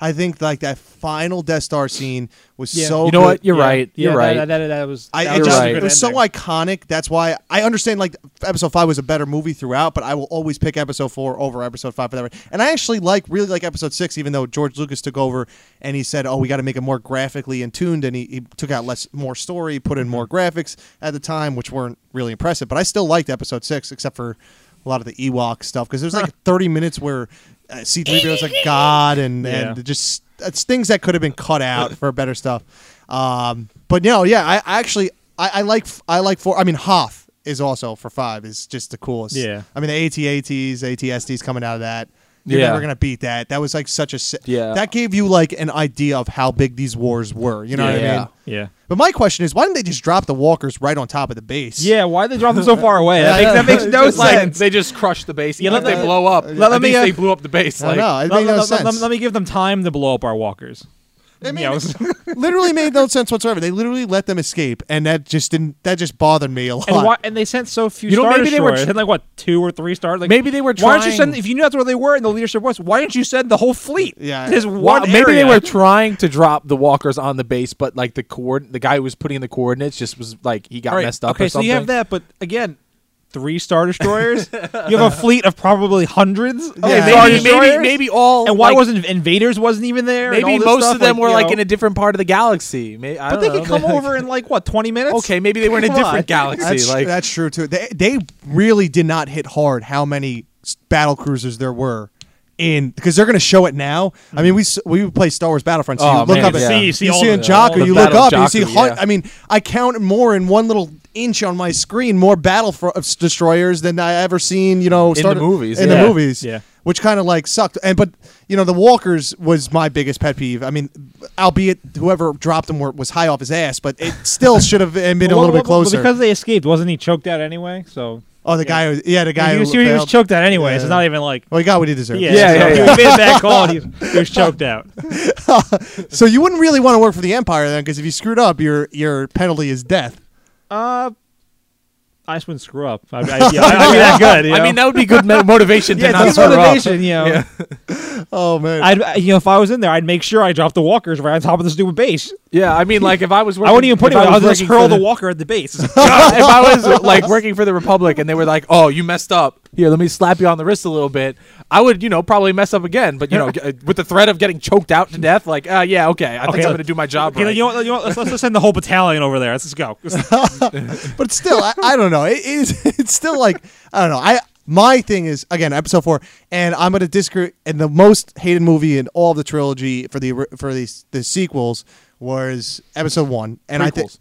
I think like that final Death Star scene was Yeah. so. You know good. what? You're Yeah, right. You're that- right. That, that, that was. I it, You're just, right. it was so iconic. That's why I understand like episode five was a better movie throughout, but I will always pick episode four over episode five for that. And I actually like really like episode six, even though George Lucas took over and he said, "Oh, we got to make it more graphically in tuned," and he, he took out less more story, put in more graphics at the time, which weren't really impressive. But I still liked episode six, except for a lot of the Ewok stuff because there's like 30 minutes where uh, C3PO is like God and Yeah. and just it's things that could have been cut out for better stuff. Um, but you know, yeah, I, I actually I, I like I like four. I mean, Hoth is also for five is just the coolest. Yeah. I mean the AT-ATs, AT-STs coming out of that. You're Yeah. never gonna beat that. That was like such a si- Yeah. That gave you like an idea of how big these wars were. You know what I mean? Yeah. But my question is, why didn't they just drop the walkers right on top of the base? Yeah, why did they drop them so far away? That makes, that makes no It's like sense. they just crushed the base. Yeah, let if they blow up, let- let me, uh, they blew up the base. I Like, know. It let, no let- let- sense. let- let me give them time to blow up our walkers. It made Yeah, I literally made no sense whatsoever. They literally let them escape, and that just didn't. That just bothered me a lot. and why? And they sent so few You know, star maybe they were destroyers. tr- They had, like what two or three stars? Like Maybe they were Why don't you send? If you knew that's where they were and the leadership was, why didn't you send the whole fleet? Yeah. There's Why- one. maybe they were trying to drop the walkers on the base, but like the coord, the guy who was putting in the coordinates just was like he got All right, messed up. Okay, or so you have that, but again, three star destroyers. you have a fleet of probably hundreds. Of Yeah. star maybe, destroyers? maybe maybe all And why like, wasn't invaders wasn't even there? and maybe all most stuff? of them Like, were like know. in a different part of the galaxy. May- I But don't they know. could come over in like what twenty minutes? Okay, maybe they were in a different on. galaxy. That's, like that's true too. They they really did not hit hard how many battle cruisers there were in because they're going to show it now. I mean, we we play Star Wars Battlefront, so Oh, you look man, up, and yeah. See- you you see, see all in the- Jakku, you look up, of and you see. Jakku, yeah. I mean, I count more in one little inch on my screen more battle for, of destroyers than I ever seen. You know, in the movies, In yeah. the movies, Yeah. Which kind of like sucked, and but you know the walkers was my biggest pet peeve. I mean, albeit whoever dropped them were, was high off his ass, but it still should have been a little well, bit well, closer. because they escaped. Wasn't he choked out anyway? So oh, the guy, who, yeah, the guy he who was, he was choked out anyway. So it's not even like. Well, he got what he deserved. Yeah, Yeah, so yeah, he yeah. made a bad call. And he, was- he was choked out. So you wouldn't really want to work for the Empire then, because if you screwed up, your your penalty is death. Uh, I just wouldn't screw up. I, I, yeah, I, I'd be that good. you I mean, that would be good mo- motivation yeah, not screw up. motivation. You know, Yeah. Oh man. I'd you know if I was in there, I'd make sure I dropped the walkers right on top of the stupid base. Yeah, I mean, like if I was, working, I wouldn't even put it. I I would just hurl the the walker at the base. if I was like working for the Republic and they were like, "Oh, you messed up. Here, let me slap you on the wrist a little bit," I would, you know, probably mess up again. But you know, with the threat of getting choked out to death, like, uh, yeah, okay, I think Okay, I'm going to do my job Okay, right. you know what? You know let's, let's send the whole battalion over there. Let's just go. but still, I, I don't know. It is. It's still like I don't know. I my thing is again episode four, and I'm gonna disagree. And the most hated movie in all of the trilogy for the for the the sequels was episode one, and I think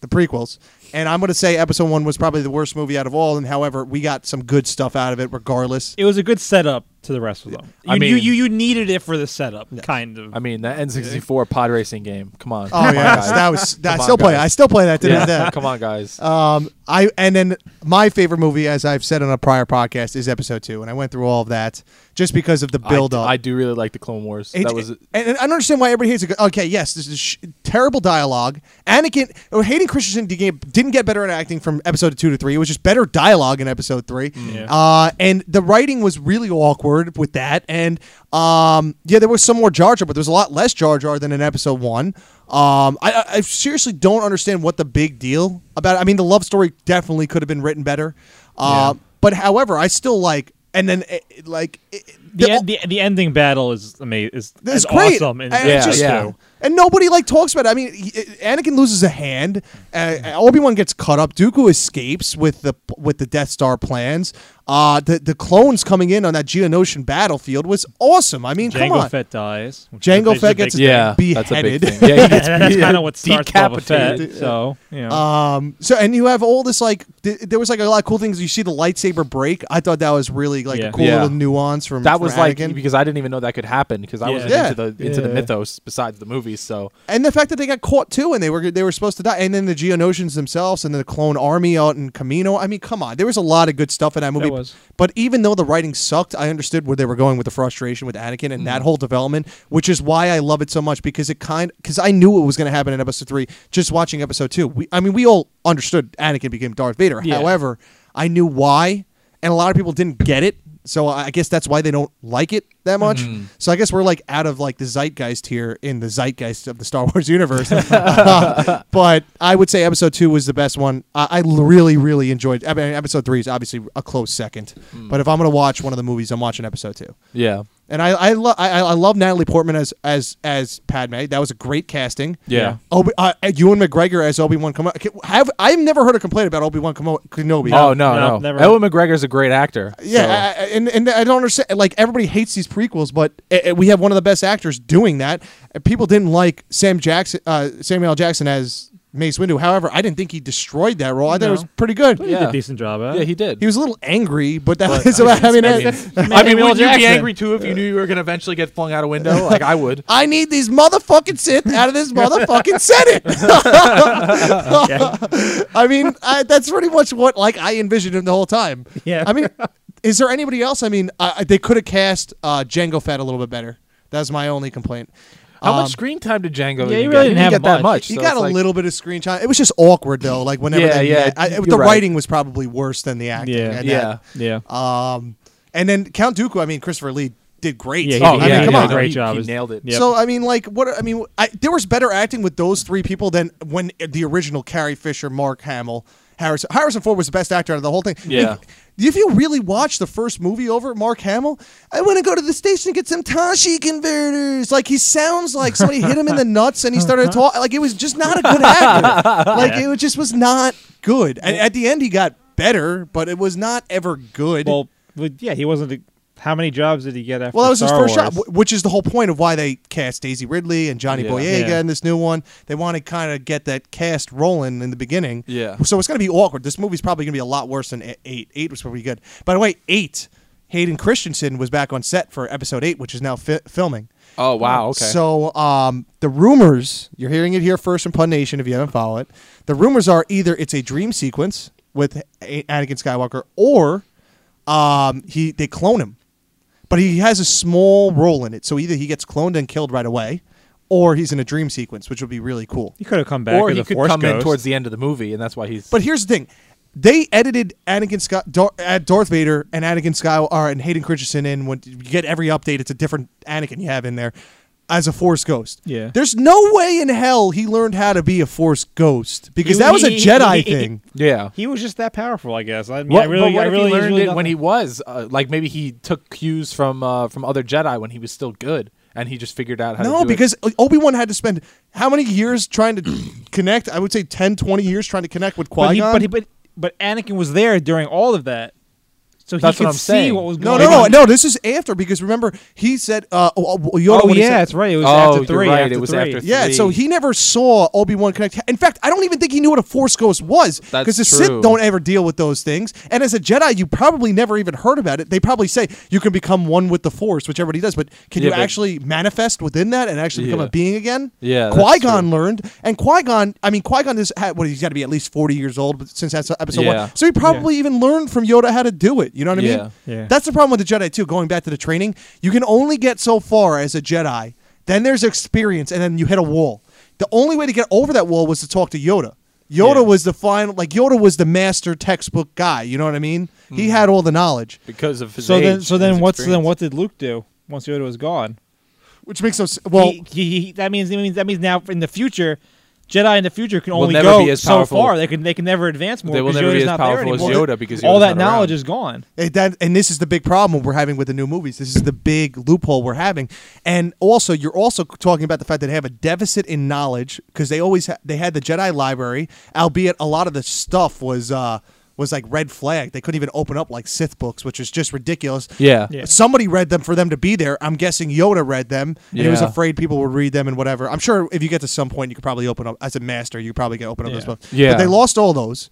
the prequels. And I'm gonna say episode one was probably the worst movie out of all. And however, we got some good stuff out of it, regardless. it was a good setup to the rest of them. You, I you, mean- you, you needed it for the setup, kind of. I mean, that N64 pod racing game. Come on. Oh Come yeah, guys. that was. That, I Come on, still play. I still play that to this Yeah, day. come on, guys. Um, I and then my favorite movie, as I've said on a prior podcast, is Episode Two, and I went through all of that just because of the I build d- up. I, do really like the Clone Wars. It- that was and, and I don't understand why everybody hates it. Okay, yes, this is sh- terrible dialogue. Anakin, or Hayden Christensen didn't didn't get better at acting from episode two to three. It was just better dialogue in episode three. Yeah. Uh, and the writing was really awkward with that. And um, yeah, there was some more Jar Jar, but there was a lot less Jar Jar than in episode one. Um, I, I, seriously don't understand what the big deal about. It. I mean, the love story definitely could have been written better. Uh, But however, I still like. And then, eh, like, eh, the, the- en- the the ending battle is amazing. Is, is great. awesome. in And Yeah, just- yeah. And nobody like talks about it. I mean, Anakin loses a hand. Uh, Obi Wan gets cut up. Dooku escapes with the with the Death Star plans. Uh, the the clowns coming in on that Geonosian battlefield was awesome. I mean, come Jango on. Fett dies. which Jango Fett gets yeah, thing. that's a big beheaded. thing. Yeah, he gets that's kind of what starts Boba Fett. So you know. Um. So and you have all this like th- there was like a lot of cool things. You see the lightsaber break. I thought that was really like Yeah. a cool Yeah. little nuance from That from was like because I didn't even know that could happen because I Yeah. wasn't Yeah. into the into the mythos besides the movies. So and the fact that they got caught too, and they were they were supposed to die, and then the Geonosians themselves, and then the clone army out in Kamino. I mean, come on, there was a lot of good stuff in that movie. Was. But even though the writing sucked, I understood where they were going with the frustration with Anakin and Mm. that whole development, which is why I love it so much because it kind because I knew it was going to happen in episode three. Just watching episode two, we, I mean, we all understood Anakin became Darth Vader. Yeah. However, I knew why, and a lot of people didn't get it. So I guess that's why they don't like it that much. Mm-hmm. So I guess we're like out of like the zeitgeist here in the zeitgeist of the Star Wars universe. Uh, but I would say episode two was the best one. I, I really, really enjoyed. I mean, episode three is obviously a close second. Mm. But if I'm gonna watch one of the movies, I'm watching episode two. yeah, And I I, lo- I I love Natalie Portman as as as Padme. That was a great casting. yeah. Obi, uh, Ewan McGregor as Obi Wan Kenobi. Have I've never heard a complaint about Obi Wan Kenobi. Oh no, no, no. never. Ewan McGregor's a great actor. Yeah, so- I, I- and and I don't understand. Like everybody hates these prequels, but uh, uh, we have one of the best actors doing that. People didn't like Sam Jackson, uh, Samuel Jackson as Mace Windu. However, I didn't think he destroyed that role. I thought it was pretty good. He did Yeah. a decent job at. Yeah, he did. He was a little angry, but that But, was I about. I mean, mean, I, That's- I mean, would you be angry too if you knew you were going to eventually get flung out a window? Like I would. I need these motherfucking Sith out of this motherfucking Senate. I mean, I, that's pretty much what like I envisioned him the whole time. Yeah. I mean, is there anybody else? I mean, I, they could have cast uh, Jango Fett a little bit better. That's my only complaint. How Um, much screen time did Jango? Yeah, he even really get? didn't have get that much. much. He so got a like- little bit of screen time. It was just awkward though. Like whenever Yeah, they yeah, met. I, the right. writing was probably worse than the acting. Yeah. and Yeah. Yeah. Um, and then Count Dooku. I mean, Christopher Lee did great. Yeah, he Oh did- yeah, I mean, come yeah, on. Great he, job. He nailed it. Yep. So I mean, like, what? I mean, I, there was better acting with those three people than when the original Carrie Fisher, Mark Hamill, Harrison Harrison Ford was the best actor out of the whole thing. Yeah. If you really watch the first movie over Mark Hamill, I want to go to the station and get some Tosche converters. Like he sounds like somebody hit him in the nuts and he started talking. Like it was just not a good actor. like it just was not good. And at the end, he got better, but it was not ever good. Well, yeah, he wasn't. A, how many jobs did he get after? Well, that was his first Wars? shot, wh- which is the whole point of why they cast Daisy Ridley and Johnny Yeah. Boyega Yeah. in this new one. They want to kind of get that cast rolling in the beginning. Yeah. So it's going to be awkward. This movie's probably going to be a lot worse than eight. Eight was probably good. By the way, eight. Hayden Christensen was back on set for episode eight, which is now fi- filming. Oh wow. Okay. So um, the rumors, you're hearing it here first in Pun Nation if you haven't followed it. The rumors are either it's a dream sequence with Anakin Skywalker or um, he they clone him. But he has a small role in it. So either he gets cloned and killed right away or he's in a dream sequence, which would be really cool. He could have come back. or he a could Force come in towards the end of the movie, and that's why he's. But here's the thing. They edited Anakin Scott, Dar- uh, Darth Vader and Anakin Skywalker and Hayden Christensen in when you get every update. It's a different Anakin you have in there as a Force ghost. Yeah. There's no way in hell he learned how to be a Force ghost because He- that was a he- Jedi he- he- thing. yeah. He was just that powerful, I guess. I mean, What, I really, but what I really, he learned really it when know. he was uh, like maybe he took cues from uh, from other Jedi when he was still good, and he just figured out how to No, do it. because Obi Wan had to spend how many years trying to connect? I would say 10, 20 years trying to connect with But Qui he, Gon. but, he, but but Anakin was there during all of that, so he That's could what I'm see saying. what was no, going no, no, on. no. This is after because remember he said, uh, oh, oh, Yoda. Oh when he yeah, said- that's right. It was Oh, after you're three. right, After it was three. after Yeah, so he never saw Obi Wan connect. In fact, I don't even think he knew what a Force Ghost was That's because the true. Sith don't ever deal with those things. And as a Jedi, you probably never even heard about it. They probably say you can become one with the Force, which everybody does, but can Yeah, you but- actually manifest within that and actually become Yeah. a being again? Yeah, that's Qui Gon learned, and Qui Gon. I mean, Qui Gon is had, what he's got to be at least forty years old, but since that's episode Yeah. one, so he probably even learned from Yoda how to do it. You know what I mean? Yeah. Yeah. That's the problem with the Jedi too. Going back to the training, you can only get so far as a Jedi. Then there's experience, and then you hit a wall. The only way to get over that wall was to talk to Yoda. Yoda Yeah. was the final, like Yoda was the master textbook guy. You know what I mean? He mm-hmm. had all the knowledge, because of his So then, so then, his what's then? What did Luke do once Yoda was gone? which makes no. s- Well, he, he, he- that means that means that means now in the future, Jedi in the future can only never go be as so far. They can they can never advance more. They will because never be as powerful as. Yoda because all that not knowledge around. is gone. It- that and this is the big problem we're having with the new movies. This is the big loophole we're having, and also you're also talking about the fact that they have a deficit in knowledge because they always ha- they had the Jedi library, albeit a lot of the stuff was uh was like red flag. They couldn't even open up like Sith books, which is just ridiculous. Yeah. Yeah. Somebody read them for them to be there. I'm guessing Yoda read them, and he was afraid people would read them and whatever. I'm sure if you get to some point, you could probably open up as a master. You could probably get open up those Yeah. books. Yeah. But they lost all those.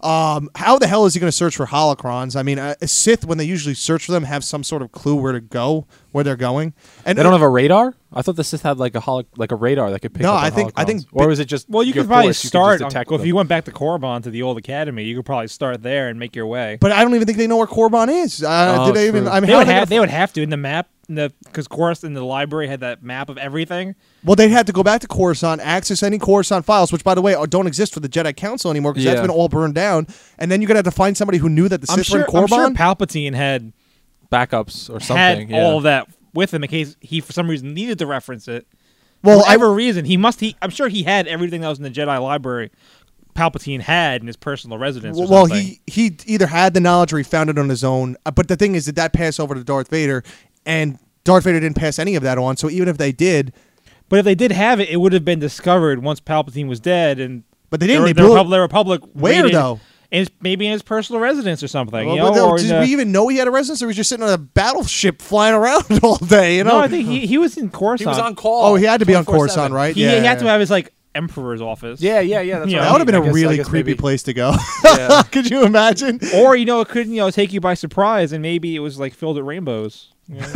Um, how the hell is he going to search for holocrons? I mean, uh, a Sith when they usually search for them have some sort of clue where to go, where they're going. And They don't have a radar. I thought the Sith had like a holo- like a radar that could pick No, up. I on think- I think or was it just Well, you could probably force, start just detect on, if you went back to Korriban to the old academy. You could probably start there and make your way. But I don't even think they know where Korriban is. Uh, Oh, did they even? true. I mean, they would they have gonna- they would have to in the map the because Coruscant the library had that map of everything. well, they'd have to go back to Coruscant, access any Coruscant files, which, by the way, don't exist for the Jedi Council anymore because that's been all burned down. And then you're gonna have to find somebody who knew that the I'm Sith were sure, in I'm sure Palpatine had backups or something. had yeah. all of that with him in case he for some reason needed to reference it. well, I, whatever reason, he must. He I'm sure he had everything that was in the Jedi library. Palpatine had in his personal residence. or well, something. he he either had the knowledge or he found it on his own. Uh, But the thing is that that passed over to Darth Vader, and Darth Vader didn't pass any of that on. So even if they did, But if they did have it, it would have been discovered once Palpatine was dead, and but they didn't. They the, blew it- Republic, the Republic Where, raided- though? In his, maybe in his personal residence or something. Well, you know, or did in we even know he had a residence, or was he just sitting on a battleship flying around all day? You know. no, I think he, he was in Coruscant. He was on call. Oh, he had to be on 24/7. Coruscant, right? He, yeah, he had to have his like Emperor's office. Yeah, yeah, yeah. That's Yeah, what that would have mean. been I a guess- really creepy maybe. place to go. Yeah. Could you imagine? Or you know, it could you know take you by surprise, and maybe it was like filled with rainbows. You know,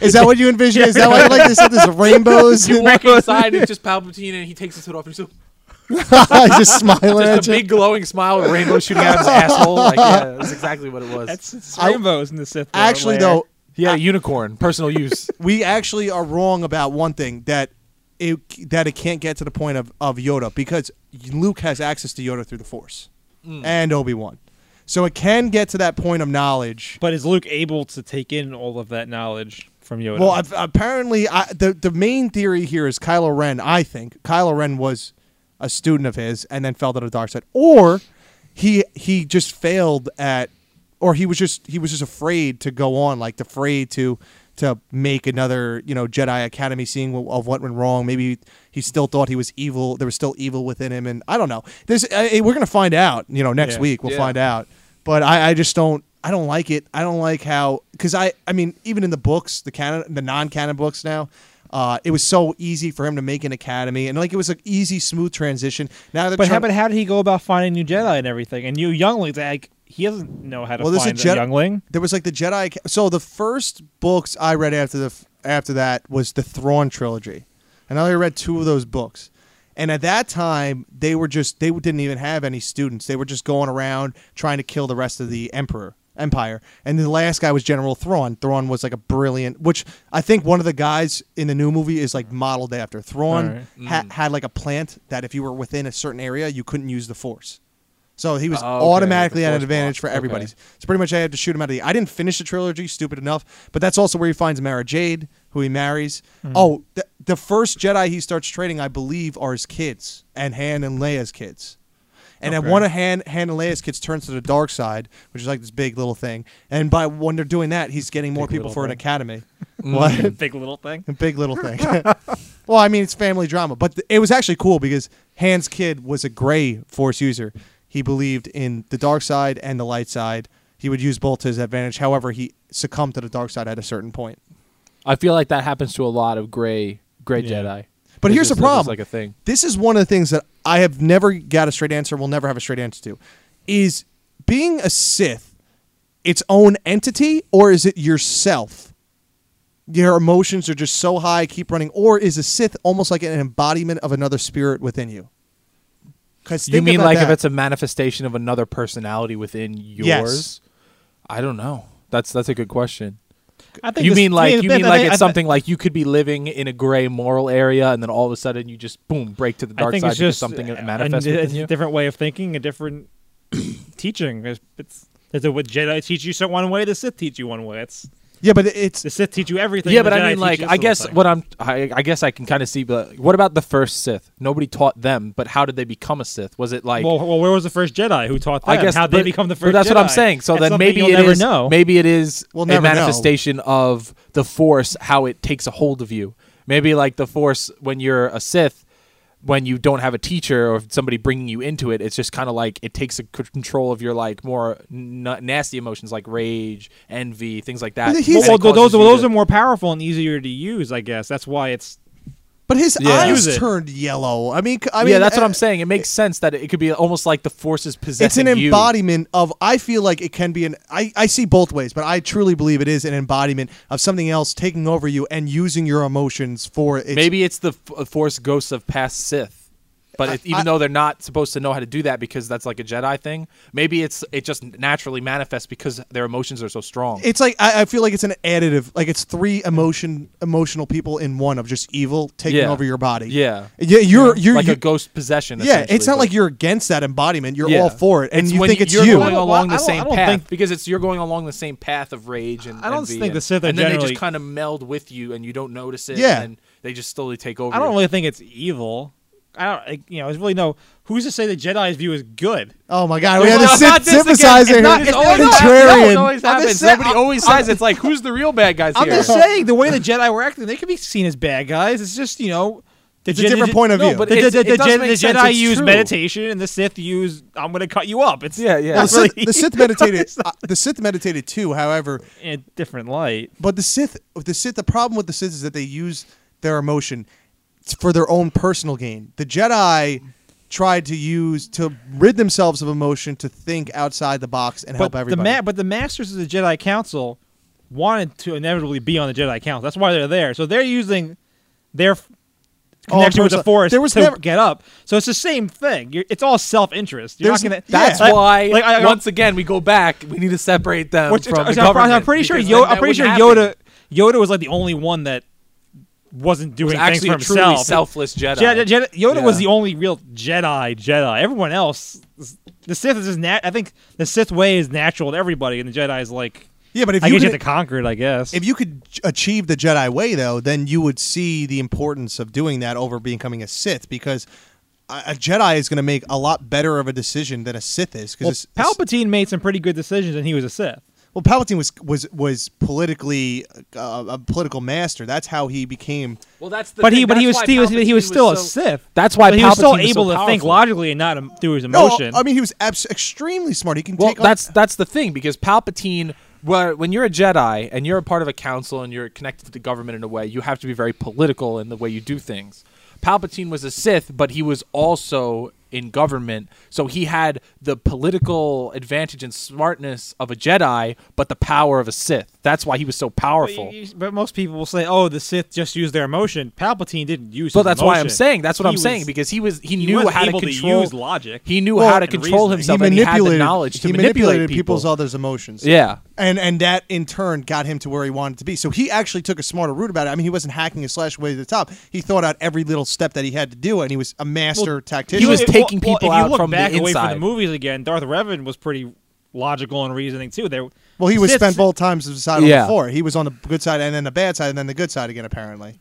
Is that what you envision? Is that why you like to set this rainbows? You walk inside and it's just Palpatine, and he takes his hood off, and he's just just, smiling just at a you. big glowing smile with rainbow shooting out of his asshole. Like, yeah, that's exactly what it was. that's it's I- rainbows in the Sith. Actually, lair. though, he had a unicorn, personal use. we actually are wrong about one thing that it that it can't get to the point of, of Yoda because Luke has access to Yoda through the Force mm. and Obi Wan, so it can get to that point of knowledge. But is Luke able to take in all of that knowledge from Yoda? Well, I've, apparently, I, the the main theory here is Kylo Ren. I think Kylo Ren was a student of his and then fell to the dark side, or he he just failed at, or he was just he was just afraid to go on, like afraid to to make another you know Jedi Academy scene w- of what went wrong. Maybe he still thought he was evil. There was still evil within him, and I don't know. There's uh, we're gonna find out. You know, next Yeah. week we'll Yeah. find out. But I, I just don't. I don't like it. I don't like how because I I mean even in the books, the canon, the non-canon books now, uh, it was so easy for him to make an academy and like it was an easy, smooth transition. Now but how, but how did he go about finding new Jedi and everything? And new younglings, like he doesn't know how to Well, find a, Jedi- youngling. there was like the Jedi. So the first books I read after the after that was the Thrawn trilogy, and I only read two of those books. And at that time, they were just they didn't even have any students. They were just going around trying to kill the rest of the emperor empire. And the last guy was General Thrawn. Thrawn was like a brilliant, which I think one of the guys in the new movie is like modeled after. Thrawn Alright. ha- had like a plant that if you were within a certain area, you couldn't use the Force. So he was Oh, okay, automatically at an advantage block. for Okay. everybody. So pretty much I had to shoot him out of the. I didn't finish the trilogy, stupid enough, but that's also where he finds Mara Jade, who he marries. Hmm. Oh, the, the first Jedi he starts training, I believe, are his kids and Han and Leia's kids. And then one of Han, Han Leia's kids turns to the dark side, which is like this big little thing. And by when they're doing that, he's getting more Big people little for an academy. Mm. What? Big little thing. A big little thing. well, I mean, it's family drama, but th- it was actually cool because Han's kid was a gray Force user. He believed in the dark side and the light side. He would use both to his advantage. However, he succumbed to the dark side at a certain point. I feel like that happens to a lot of gray gray Yeah. Jedi. But It's here's just- the problem. like a thing. This is one of the things that I have never got a straight answer, will never have a straight answer to. Is being a Sith its own entity, or is it yourself? Your emotions are just so high, keep running, or is a Sith almost like an embodiment of another spirit within you? Because You mean like if it's a manifestation of another personality within yours? Yes. I don't know. That's that's a good question. I think You mean like you mean I like think- it's something like you could be living in a gray moral area and then all of a sudden you just boom break to the I dark think side it's just something uh, manifests a, it's you. a different way of thinking, a different teaching. It's, it's, it's a, what Jedi teach you so one way, the Sith teach you one way. It's yeah, but it's the Sith teach you everything. Yeah, but I mean, like, I guess what I'm, I, I guess I can kind of see. But what about the first Sith? Nobody taught them, but how did they become a Sith? Was it like? well, well, where was the first Jedi who taught them? I guess how they become the but first. that's what I'm saying. So That's then maybe you'll it never is- know. maybe it is We'll a never know. manifestation of the Force, how it takes a hold of you. Maybe like the Force when you're a Sith, when you don't have a teacher or somebody bringing you into it, it's just kind of like it takes control of your like more n- nasty emotions like rage, envy, things like that. Well, well, those those are more powerful and easier to use. I guess that's why it's. But his Yeah. eyes turned yellow. I mean, I mean, yeah, that's what uh, I'm saying. It makes sense that it could be almost like the Force is It's possessing an you. embodiment of. I feel like it can be an. I, I see both ways, but I truly believe it is an embodiment of something else taking over you and using your emotions for its, Maybe it's the Force ghosts of past Sith. But I- it, even I- though they're not supposed to know how to do that because that's like a Jedi thing, maybe it's it just naturally manifests because their emotions are so strong. It's like I, I feel like it's an additive. Like it's three emotion emotional people in one of just evil taking Yeah. over your body. yeah, Yeah, you're you're like you- a ghost possession. yeah. It's not but- like you're against that embodiment. You're Yeah. all for it, and you think it's you're you. going along the same path think- because it's you're going along the same path of rage and I don't envy think the Sith are and then they just kind of meld with you and you don't notice it. Yeah. and they just slowly take over. I don't really think it's evil. I don't. Like, you know, there's really no. Who's to say the Jedi's view is good? Oh my god, we had No, a not Sith this again. sympathizer. It's not- here. it's always Contrarian. No, it always I'm happens. just saying- Somebody always says it's like, who's the real bad guys I'm here? just saying the way the Jedi were acting, they could be seen as bad guys. It's just you know. The It's a different point of No, view. but the, it's- the, the, it Jedi- the. Jedi It's use true. meditation, and the Sith use "I'm going to cut you up." It's Yeah, yeah. Well, That's the, Sith, the Sith meditated. uh, the Sith meditated too. However, in a different light. But the Sith, the Sith, the problem with the Sith is that they use their emotion for their own personal gain. The Jedi tried to use to rid themselves of emotion to think outside the box and help but the everybody. ma- but the masters of the Jedi Council wanted to inevitably be on the Jedi Council. That's why they're there. So they're using their f- Oh, connection with the Force there was to never- get up. So it's the same thing. You're, it's all self-interest. You're not gonna. That's Yeah. why Like, I- I- once again we go back. We need to separate them Which, from I'm, the I'm- government. I'm pretty sure. because Yo- I'm pretty sure Yoda. happen. Yoda was like the only one that wasn't was doing things actually for a truly himself. selfless Jedi. Jedi, Jedi, Yoda was the only real Jedi. Jedi. Everyone else, the Sith is just nat. I think the Sith way is natural to everybody, and the Jedi is like. yeah, but if I you guess you could, have to conquer it. I guess. if you could achieve the Jedi way, though, then you would see the importance of doing that over becoming a Sith because a, a Jedi is going to make a lot better of a decision than a Sith is. well, Because Palpatine made some pretty good decisions, and he was a Sith. Well, Palpatine was was was politically uh, a political master. That's how he became. Well, that's the But he, but he was That's why still, he was, he was Palpatine still a so- Sith. That's why But he was still Palpatine was so able to think logically and not um, through his emotion. No, emotion. I mean he was abs- extremely smart. He can Well, take. on- that's that's the thing because Palpatine. Well, when you're a Jedi and you're a part of a council and you're connected to the government in a way, you have to be very political in the way you do things. Palpatine was a Sith, but he was also in government, so he had the political advantage and smartness of a Jedi, but the power of a Sith. That's why he was so But, powerful. you- but most people will say, "Oh, the Sith just used their emotion." Palpatine didn't use. But his that's why I'm saying that's what He I'm was- saying because he was he, he knew wasn't how to able to control use logic. He knew Well, how to control reasoning. himself he and he had the manipulated knowledge to he manipulate manipulated people. people's other's emotions. Yeah. and and that in turn got him to where he wanted to be. So he actually took a smarter route about it. I mean, he wasn't hacking a slash way to the top. He thought out every little step that he had to do, and he was a master Well, tactician. He was Well, taking well, people if you out look from the back away from the movies again, Darth Revan was pretty logical in reasoning too. There, well, he was Sith- spent both times as a side on Yeah. the floor. He was on the good side and then the bad side and then the good side again. Apparently,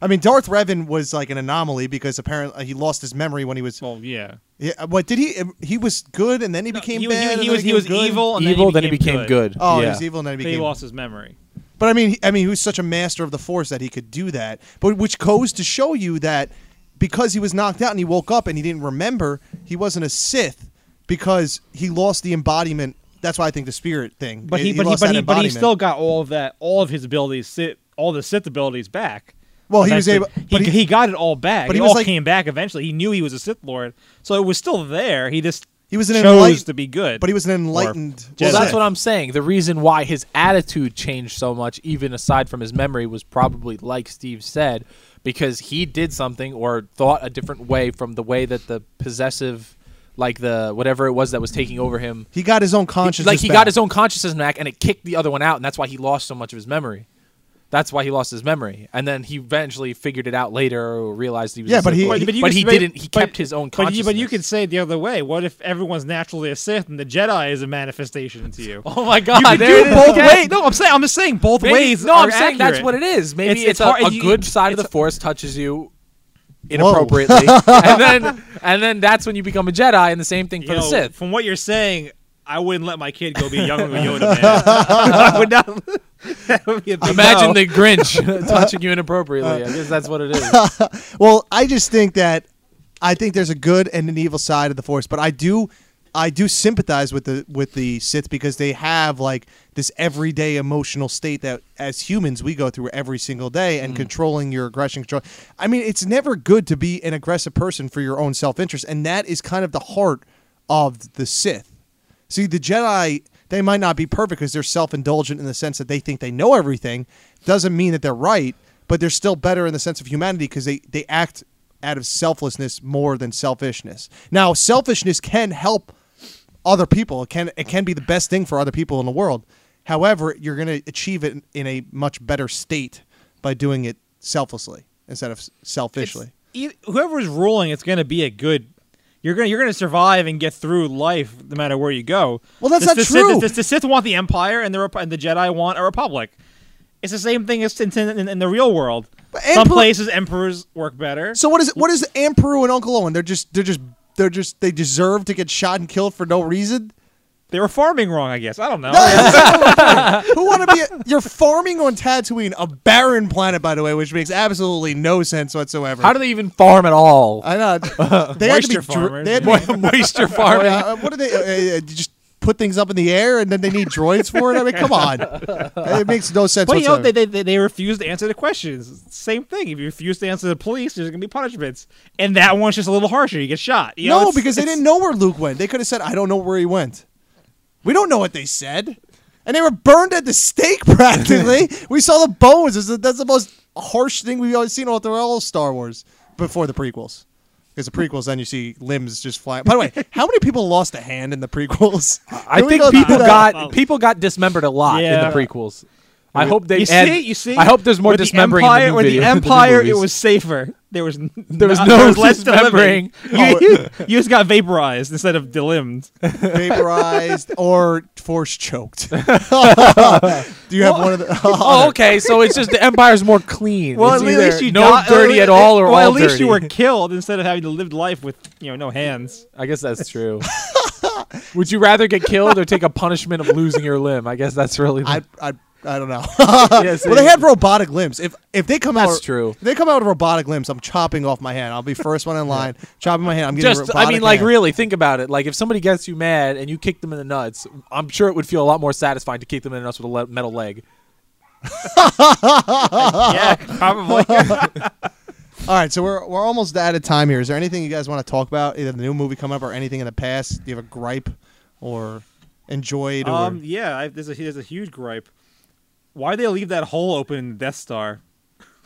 I mean, Darth Revan was like an anomaly because apparently he lost his memory when he was. Well, yeah. Yeah, what did he? He was good and then he became he, bad. he, and he was he was good? evil, and Evil, then he became, good. Oh, yeah. he was evil and then he But he lost his memory. But I mean, I mean, he was such a master of the Force that he could do that. But which goes to show you that because he was knocked out and he woke up and he didn't remember, he wasn't a Sith because he lost the embodiment. That's why I think the spirit thing. But he, but he, but he, but he still got all of that, all of his abilities, sit, all the Sith abilities back. Well, he was Eventually. able- but He, he- he got it all back. but he was all like- came back eventually. He knew he was a Sith Lord, so it was still there. He just He was an chose enlightened- to be good. But he was an enlightened. Jedi. Well, that's what I'm saying. The reason why his attitude changed so much, even aside from his memory, was probably like Steve said, because he did something or thought a different way from the way that the possessive, like the whatever it was that was taking over him, He got his own consciousness. like he back. got his own consciousness back, and it kicked the other one out, and that's why he lost so much of his memory. That's why he lost his memory, and then he eventually figured it out later or realized he was. Yeah, a but he-. But- but, you could- he didn't. He kept his own But consciousness. you, but you could say it the other way. What if everyone's naturally a Sith and the Jedi is a manifestation to you? Oh my God! you there do both ways. No, I'm saying I'm just saying both Maybe- ways. No, I'm saying that's what it is. Maybe It's- it's, it's a, a you- good side of the force touches you inappropriately, and then and then that's when you become a Jedi, and the same thing You for the know, Sith. From what you're saying, I wouldn't let my kid go be a young with Yoda, man. I would not. that would be a big Imagine no. the Grinch touching you inappropriately. I guess that's what it is. Well, I just think that I think there's a good and an evil side of the Force, but I do I do sympathize with the with the Sith because they have like this everyday emotional state that as humans we go through every single day and mm. controlling your aggression control. I mean, it's never good to be an aggressive person for your own self-interest and that is kind of the heart of the Sith. See, the Jedi, they might not be perfect because they're self indulgent in the sense that they think they know everything. Doesn't mean that they're right, but they're still better in the sense of humanity because they, they act out of selflessness more than selfishness. Now, selfishness can help other people. It can it can be the best thing for other people in the world. However, you're going to achieve it in a much better state by doing it selflessly instead of selfishly. e- whoever's ruling, it's going to be a good. You're gonna you're gonna survive and get through life no matter where you go. Well, that's the, not the true. Sith, the, the Sith want the Empire, and the Rep- and the Jedi want a Republic. It's the same thing as in, in, in the real world. But Some Emperor- places emperors work better. So what is? What is Beru and Uncle Owen? They're just they're just they're just they deserve to get shot and killed for no reason. They were farming wrong, I guess. I don't know. Who want to be? A, you're farming on Tatooine, a barren planet, by the way, which makes absolutely no sense whatsoever. How do they even farm at all? I know they had to be Moisture farmers. They had to be, Moisture farming. yeah, uh, what are they? Uh, uh, just put things up in the air and then they need droids for it? I mean, come on, it makes no sense. But you know, they, they they refuse to answer the questions. Same thing. If you refuse to answer the police, there's gonna be punishments, and that one's just a little harsher. You get shot. You no, it's- because they didn't know where Luke went. They could have said, "I don't know where he went." We don't know what they said, and they were burned at the stake practically. we saw the bones. It's the- That's the most harsh thing we've ever seen all through all of Star Wars before the prequels. Because the prequels, then you see limbs just flying. By the way, how many people lost a hand in the prequels? I Can we think go through people that? got people got dismembered a lot Yeah. in the prequels. I hope they You add- see, you see. I hope there's more with the dismembering Empire, in the new with video, the the Empire, it was safer. There was n- There was not- no less dismembering. Oh. You, you, you just got vaporized instead of delimbed. vaporized or force choked. Do you have one of the? Oh, okay. So it's just the Empire's more clean. Well, It's at either least you no got- dirty at all, or well, all at least dirty. you were killed instead of having to live life with you know no hands. I guess that's true. Would you rather get killed or take a punishment of losing your limb? I guess that's really. The, I, I, I don't know. Yes, well, they had robotic limbs. If if they come That's out, true. If they come out with robotic limbs, I'm chopping off my hand. I'll be first one in line, chopping my hand. I'm getting a just, I robotic mean, like, hand. really, think about it. Like, if somebody gets you mad and you kick them in the nuts, I'm sure it would feel a lot more satisfying to kick them in the nuts with a le- metal leg. yeah, probably. All right, so we're we're almost out of time here. Is there anything you guys want to talk about, either the new movie coming up or anything in the past? Do you have a gripe or enjoyed? Or um, yeah, I, there's a there's a huge gripe. Why they leave that hole open in the Death Star?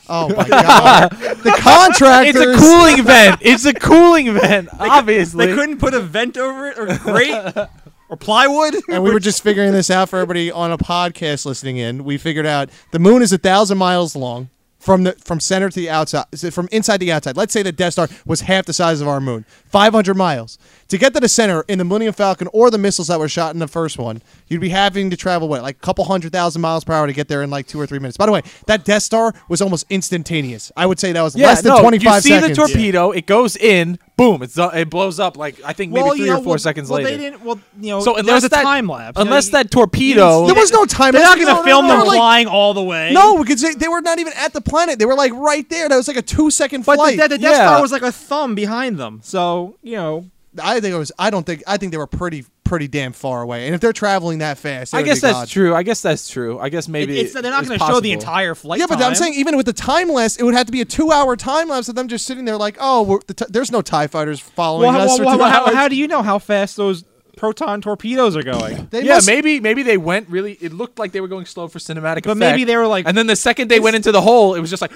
oh my god, the contractors. It's a cooling vent. It's a cooling vent. Obviously, They couldn't put a vent over it or grate or plywood. and we were just figuring this out for everybody on a podcast listening in. We figured out the moon is a thousand miles long from the from center to the outside, is it from inside to the outside. Let's say the Death Star was half the size of our moon, five hundred miles. To get to the center in the Millennium Falcon or the missiles that were shot in the first one, you'd be having to travel what, like a couple hundred thousand miles per hour to get there in like two or three minutes. By the way, that Death Star was almost instantaneous. I would say that was yeah, less than no, twenty five you see the torpedo, it goes in, boom, it's it blows up like I think maybe well, three you know, or four well, seconds well, later. they didn't. Well, you know, so there unless was a that time lapse. you know, unless that torpedo, There was no time. they're not going No, to film no, no, them like- flying all the way. No, because they, they were not even at the planet. They were like right there. That was like a two second but flight. the, the Death Yeah. Star was like a thumb behind them. So you know, I think it was. I don't think. I think they were pretty pretty damn far away. And if they're traveling that fast, it I would guess be that's God. true. I guess that's true. I guess maybe it's, they're not going to show the entire flight. Yeah, but I'm saying even with the time lapse, it would have to be a two hour time lapse of them just sitting there like, oh, we're, the t- there's no Tie fighters following Well, us. how, for well, two how, hours. how do you know how fast those proton torpedoes are going? They yeah, must- maybe maybe they went really. It looked like they were going slow for cinematic But effect. maybe they were like, and then the second they went into the hole, it was just like,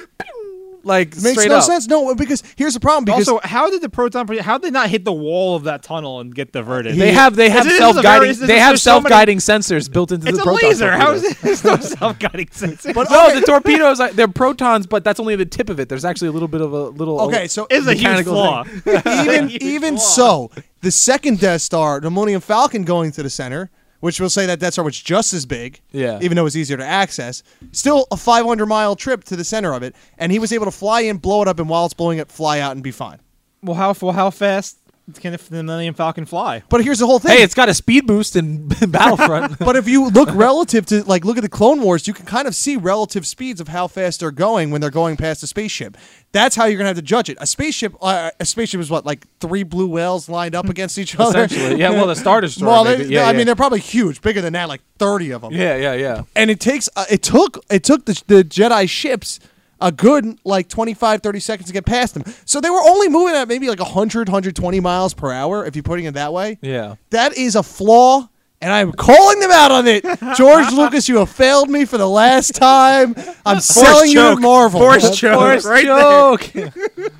like It makes straight no up. sense. No, because here's the problem. Because also, how did the proton? How did they not hit the wall of that tunnel and get diverted? They have they have This is a very- self guiding this is- they have there's so self guiding sensors built into it's the a proton laser. How torpedo. is it? There's no self-guiding sensor. But No, okay. the torpedoes are- they're protons, but that's only the tip of it. There's actually a little bit of a little. okay, so it's a huge flaw. even Huge even flaw. so, the second Death Star, the Millennium Falcon, going to the center, which will say that Death Star was just as big, Yeah. even though it's easier to access. Still a 500 mile trip to the center of it, and he was able to fly in, blow it up, and while it's blowing it, fly out and be fine. Well, how well, how fast can the Millennium Falcon fly? But here's the whole thing. Hey, it's got a speed boost in Battlefront. but if you look relative to like look at the Clone Wars, you can kind of see relative speeds of how fast they're going when they're going past a spaceship. That's how you're gonna have to judge it. A spaceship, uh, a spaceship is what like three blue whales lined up against each other. Essentially, yeah. Well, the Star Destroyer. Well, maybe. they, yeah, I yeah. mean they're probably huge, bigger than that, like thirty of them. yeah, yeah, yeah. And it takes uh, it took it took the, the Jedi ships a good like 25 30 seconds to get past them. So they were only moving at maybe like 100 120 miles per hour if you're putting it that way. Yeah. That is a flaw, and I'm calling them out on it. George Lucas, you have failed me for the last time. I'm selling you to choke. Marvel. Force choke. Force right joke.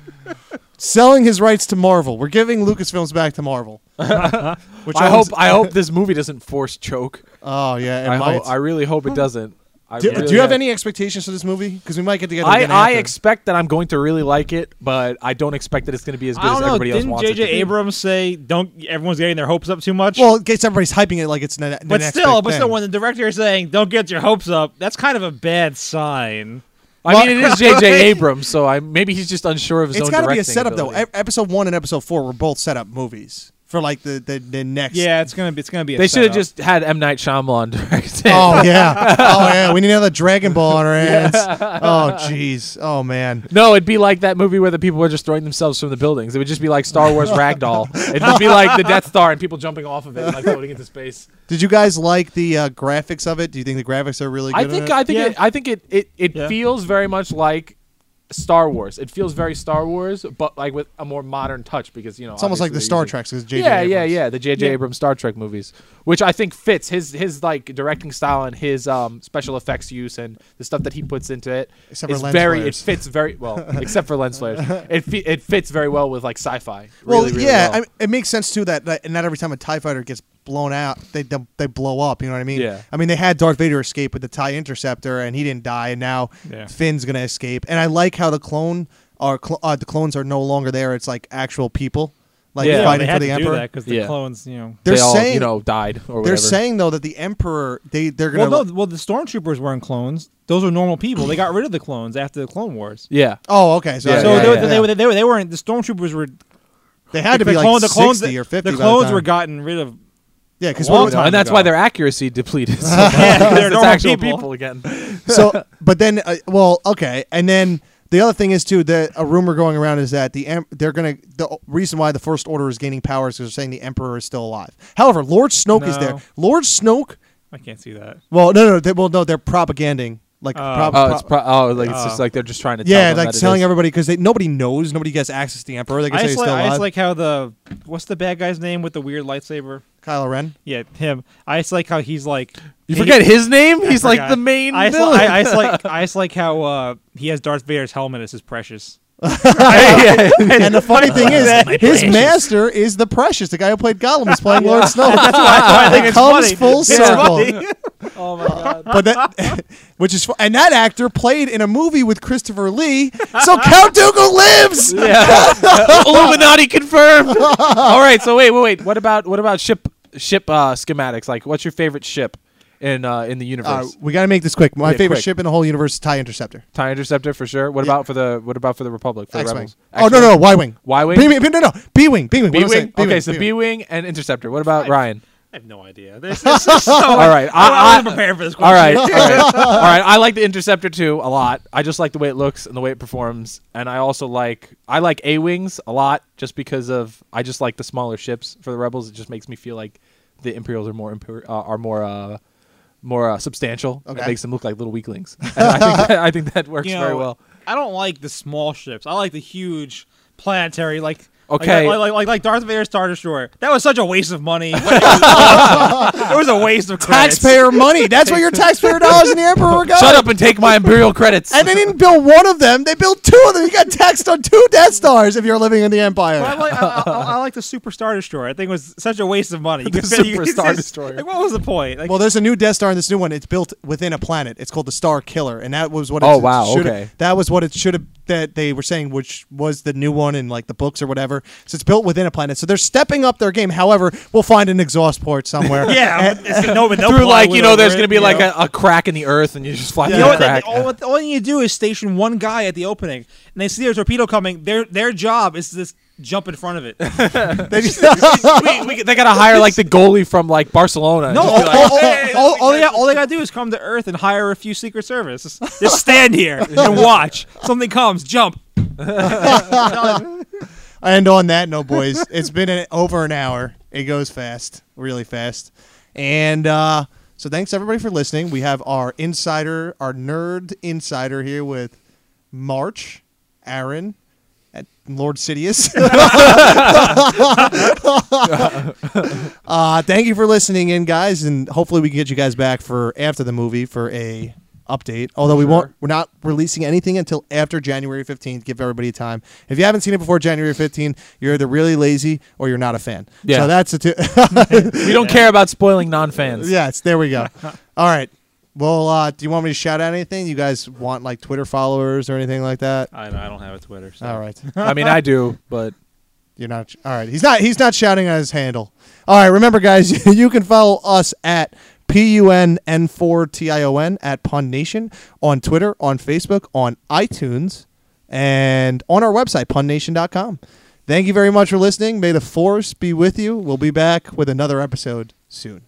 selling his rights to Marvel. We're giving Lucasfilms back to Marvel. Which I owns- hope I hope this movie doesn't force choke. Oh yeah, it I, might. hope, I really hope it doesn't. I do, really do you have am. any expectations for this movie? Because we might get together. I, again I expect that I'm going to really like it, but I don't expect that it's going to be as good as don't know. everybody else Didn't wants it to J.J. Abrams say don't? Everyone's getting their hopes up too much. Well, it gets everybody's hyping it like it's the, the but next still, big but thing. still, when the director is saying don't get your hopes up, that's kind of a bad sign. I mean, it is J.J. Abrams, so I maybe he's just unsure of his it's own got to be a directing setup though. E- episode one and episode four were both setup movies. For like the the, the next. Yeah, it's gonna be it's gonna be. They should have just had M Night Shyamalan direct it. Oh yeah. Oh yeah. We need another Dragon Ball on our hands. Oh jeez. Oh man. No, it'd be like that movie where the people were just throwing themselves from the buildings. It would just be like Star Wars Ragdoll. It'd just be like the Death Star and people jumping off of it, and, like floating into space. Did you guys like the uh, graphics of it? Do you think the graphics are really good? I in think it? I think Yeah. it, I think it it, it Yeah. feels very much like Star Wars. It feels very Star Wars, but like with a more modern touch because you know it's almost like the Star using- Treks because JJ. Yeah, yeah, Abrams. yeah. The J.J. Yeah. Abrams Star Trek movies, which I think fits his his like directing style and his um, special effects use and the stuff that he puts into it Except for is lens very. flares. It fits very well, except for lens flares. It fi- it fits very well with like sci-fi. Well, really, really yeah, well. I mean, it makes sense too that, that not every time a Tie Fighter gets blown out, they they they blow up. You know what I mean? Yeah. I mean, they had Darth Vader escape with the Tie Interceptor, and he didn't die, and now Yeah. Finn's gonna escape. And I like how the clone are cl- uh, the clones are no longer there. It's like actual people, like Yeah, Yeah, fighting they for had the to Emperor. do that because the Yeah. clones, you know. They're they all saying you know died or whatever. they're saying though that the Emperor they they're gonna. Well, no, well, the stormtroopers weren't clones; those are normal people. They got rid of the clones after the Clone Wars. yeah. oh, okay. So, Yeah, so yeah, they, yeah. They, were- they, were- they weren't. The stormtroopers were. They had to the be like the clones, sixty or fifty. The by clones time. were gotten rid of. Yeah, because a long time and that's ago. why their accuracy depleted. So Yeah, they're it's normal actual people. people again. so but then uh, well okay and then the other thing is too that a rumor going around is that the em- they're gonna the reason why the first order is gaining power is because they're saying the emperor is still alive however lord snoke is there lord snoke I can't see that. well no no they, well no they're propaganding like Oh. prop- Oh, it's pro- oh, like it's Oh. just like they're just trying to. tell yeah them like that telling is. everybody because nobody knows nobody gets access to the emperor they can I say he's just, like, still I just like how the what's the bad guy's name with the weird lightsaber? kylo ren Yeah, him. I just like how he's like. You forget his name? He's like the main I just, villain. I, I just like I just like how uh, he has Darth Vader's helmet as his precious. Yeah. and the funny thing is his master is the precious the guy who played gollum is playing lord Snoke. that's why I think it it's comes funny. full It's circle funny. Oh my god. but that, which is, and that actor played in a movie with Christopher Lee, so Count Dooku lives. Yeah. Illuminati confirmed. All right. So wait, wait, wait. What about what about ship ship uh, schematics? Like, what's your favorite ship in uh, in the Uh, universe? we got to make this quick. My Yeah, favorite quick. ship in the whole universe is Tie Interceptor. Tie Interceptor for sure. What yeah. about for the what about for the Republic for the X Wing. rebels? Oh no, no, no, Y Wing. Y wing. Wing. No, no, B wing. B wing. B wing. Okay, so B wing and Interceptor. What about Ryan? I have no idea. This, this is so, All right. I, I I- wasn't prepared for this question. right, all right, all right. I like the Interceptor too a lot. I just like the way it looks and the way it performs, and I also like I like A wings a lot just because of I just like the smaller ships for the rebels. It just makes me feel like the Imperials are more imper- uh, are more uh, more uh, substantial. Okay. It makes them look like little weaklings. And I think that, I think that works You very well. I don't like the small ships. I like the huge planetary, like Okay. like like, like, like Darth Vader's Star Destroyer. That was such a waste of money. it, was, a waste of credits. Taxpayer money. That's where your taxpayer dollars in the Emperor go. Shut up and take my Imperial credits. And they didn't build one of them. They built two of them. You got taxed on two Death Stars if you're living in the Empire. But I like, I, I, I like the Super Star Destroyer. I think it was such a waste of money. You The could- Super you Star just- Destroyer. Like, what was the point? Like, Well, there's a new Death Star in this new one. It's built within a planet. It's called the Starkiller, and that was what. It Oh, wow, should've- okay. That was what it should have. That they were saying, which was the new one in like the books or whatever. So it's built within a planet. So they're stepping up their game. However, we'll find an exhaust port somewhere. yeah, And- it's no, but no Through like you know, there's gonna be you like a, a crack in the earth, and you just fly Yeah. You through know the crack. They, all, all you need to do is station one guy at the opening, and they see a torpedo coming. Their their job is to just jump in front of it. they just- we, we, they gotta hire like the goalie from like Barcelona. No, all, like, all, all, "Hey, all, all they got, all they got to do is come to Earth and hire a few Secret Service. Just, just stand here and watch. Something comes, jump. And on that note, boys, it's been an, over an hour. It goes fast, really fast. And uh, so thanks everybody for listening. We have our insider, our nerd insider here with March, Aaron, and Lord Sidious. uh, thank you for listening in, guys, and hopefully we can get you guys back for after the movie for a update. Although we won't, we're not releasing anything until after January fifteenth. Give everybody time. If you haven't seen it before January fifteenth, you're either really lazy or you're not a fan. Yeah. So that's a two. we don't care about spoiling non-fans. yes, there we go. All right. Well, uh, do you want me to shout out anything? You guys want like Twitter followers or anything like that? I I don't have a Twitter. So. All right. I mean, I do, but You're not all right. He's not. He's not shouting on his handle. All right. Remember, guys, you can follow us at p u n n four t i o n at Pun Nation on Twitter, on Facebook, on iTunes, and on our website punnation.com. Thank you very much for listening. May the force be with you. We'll be back with another episode soon.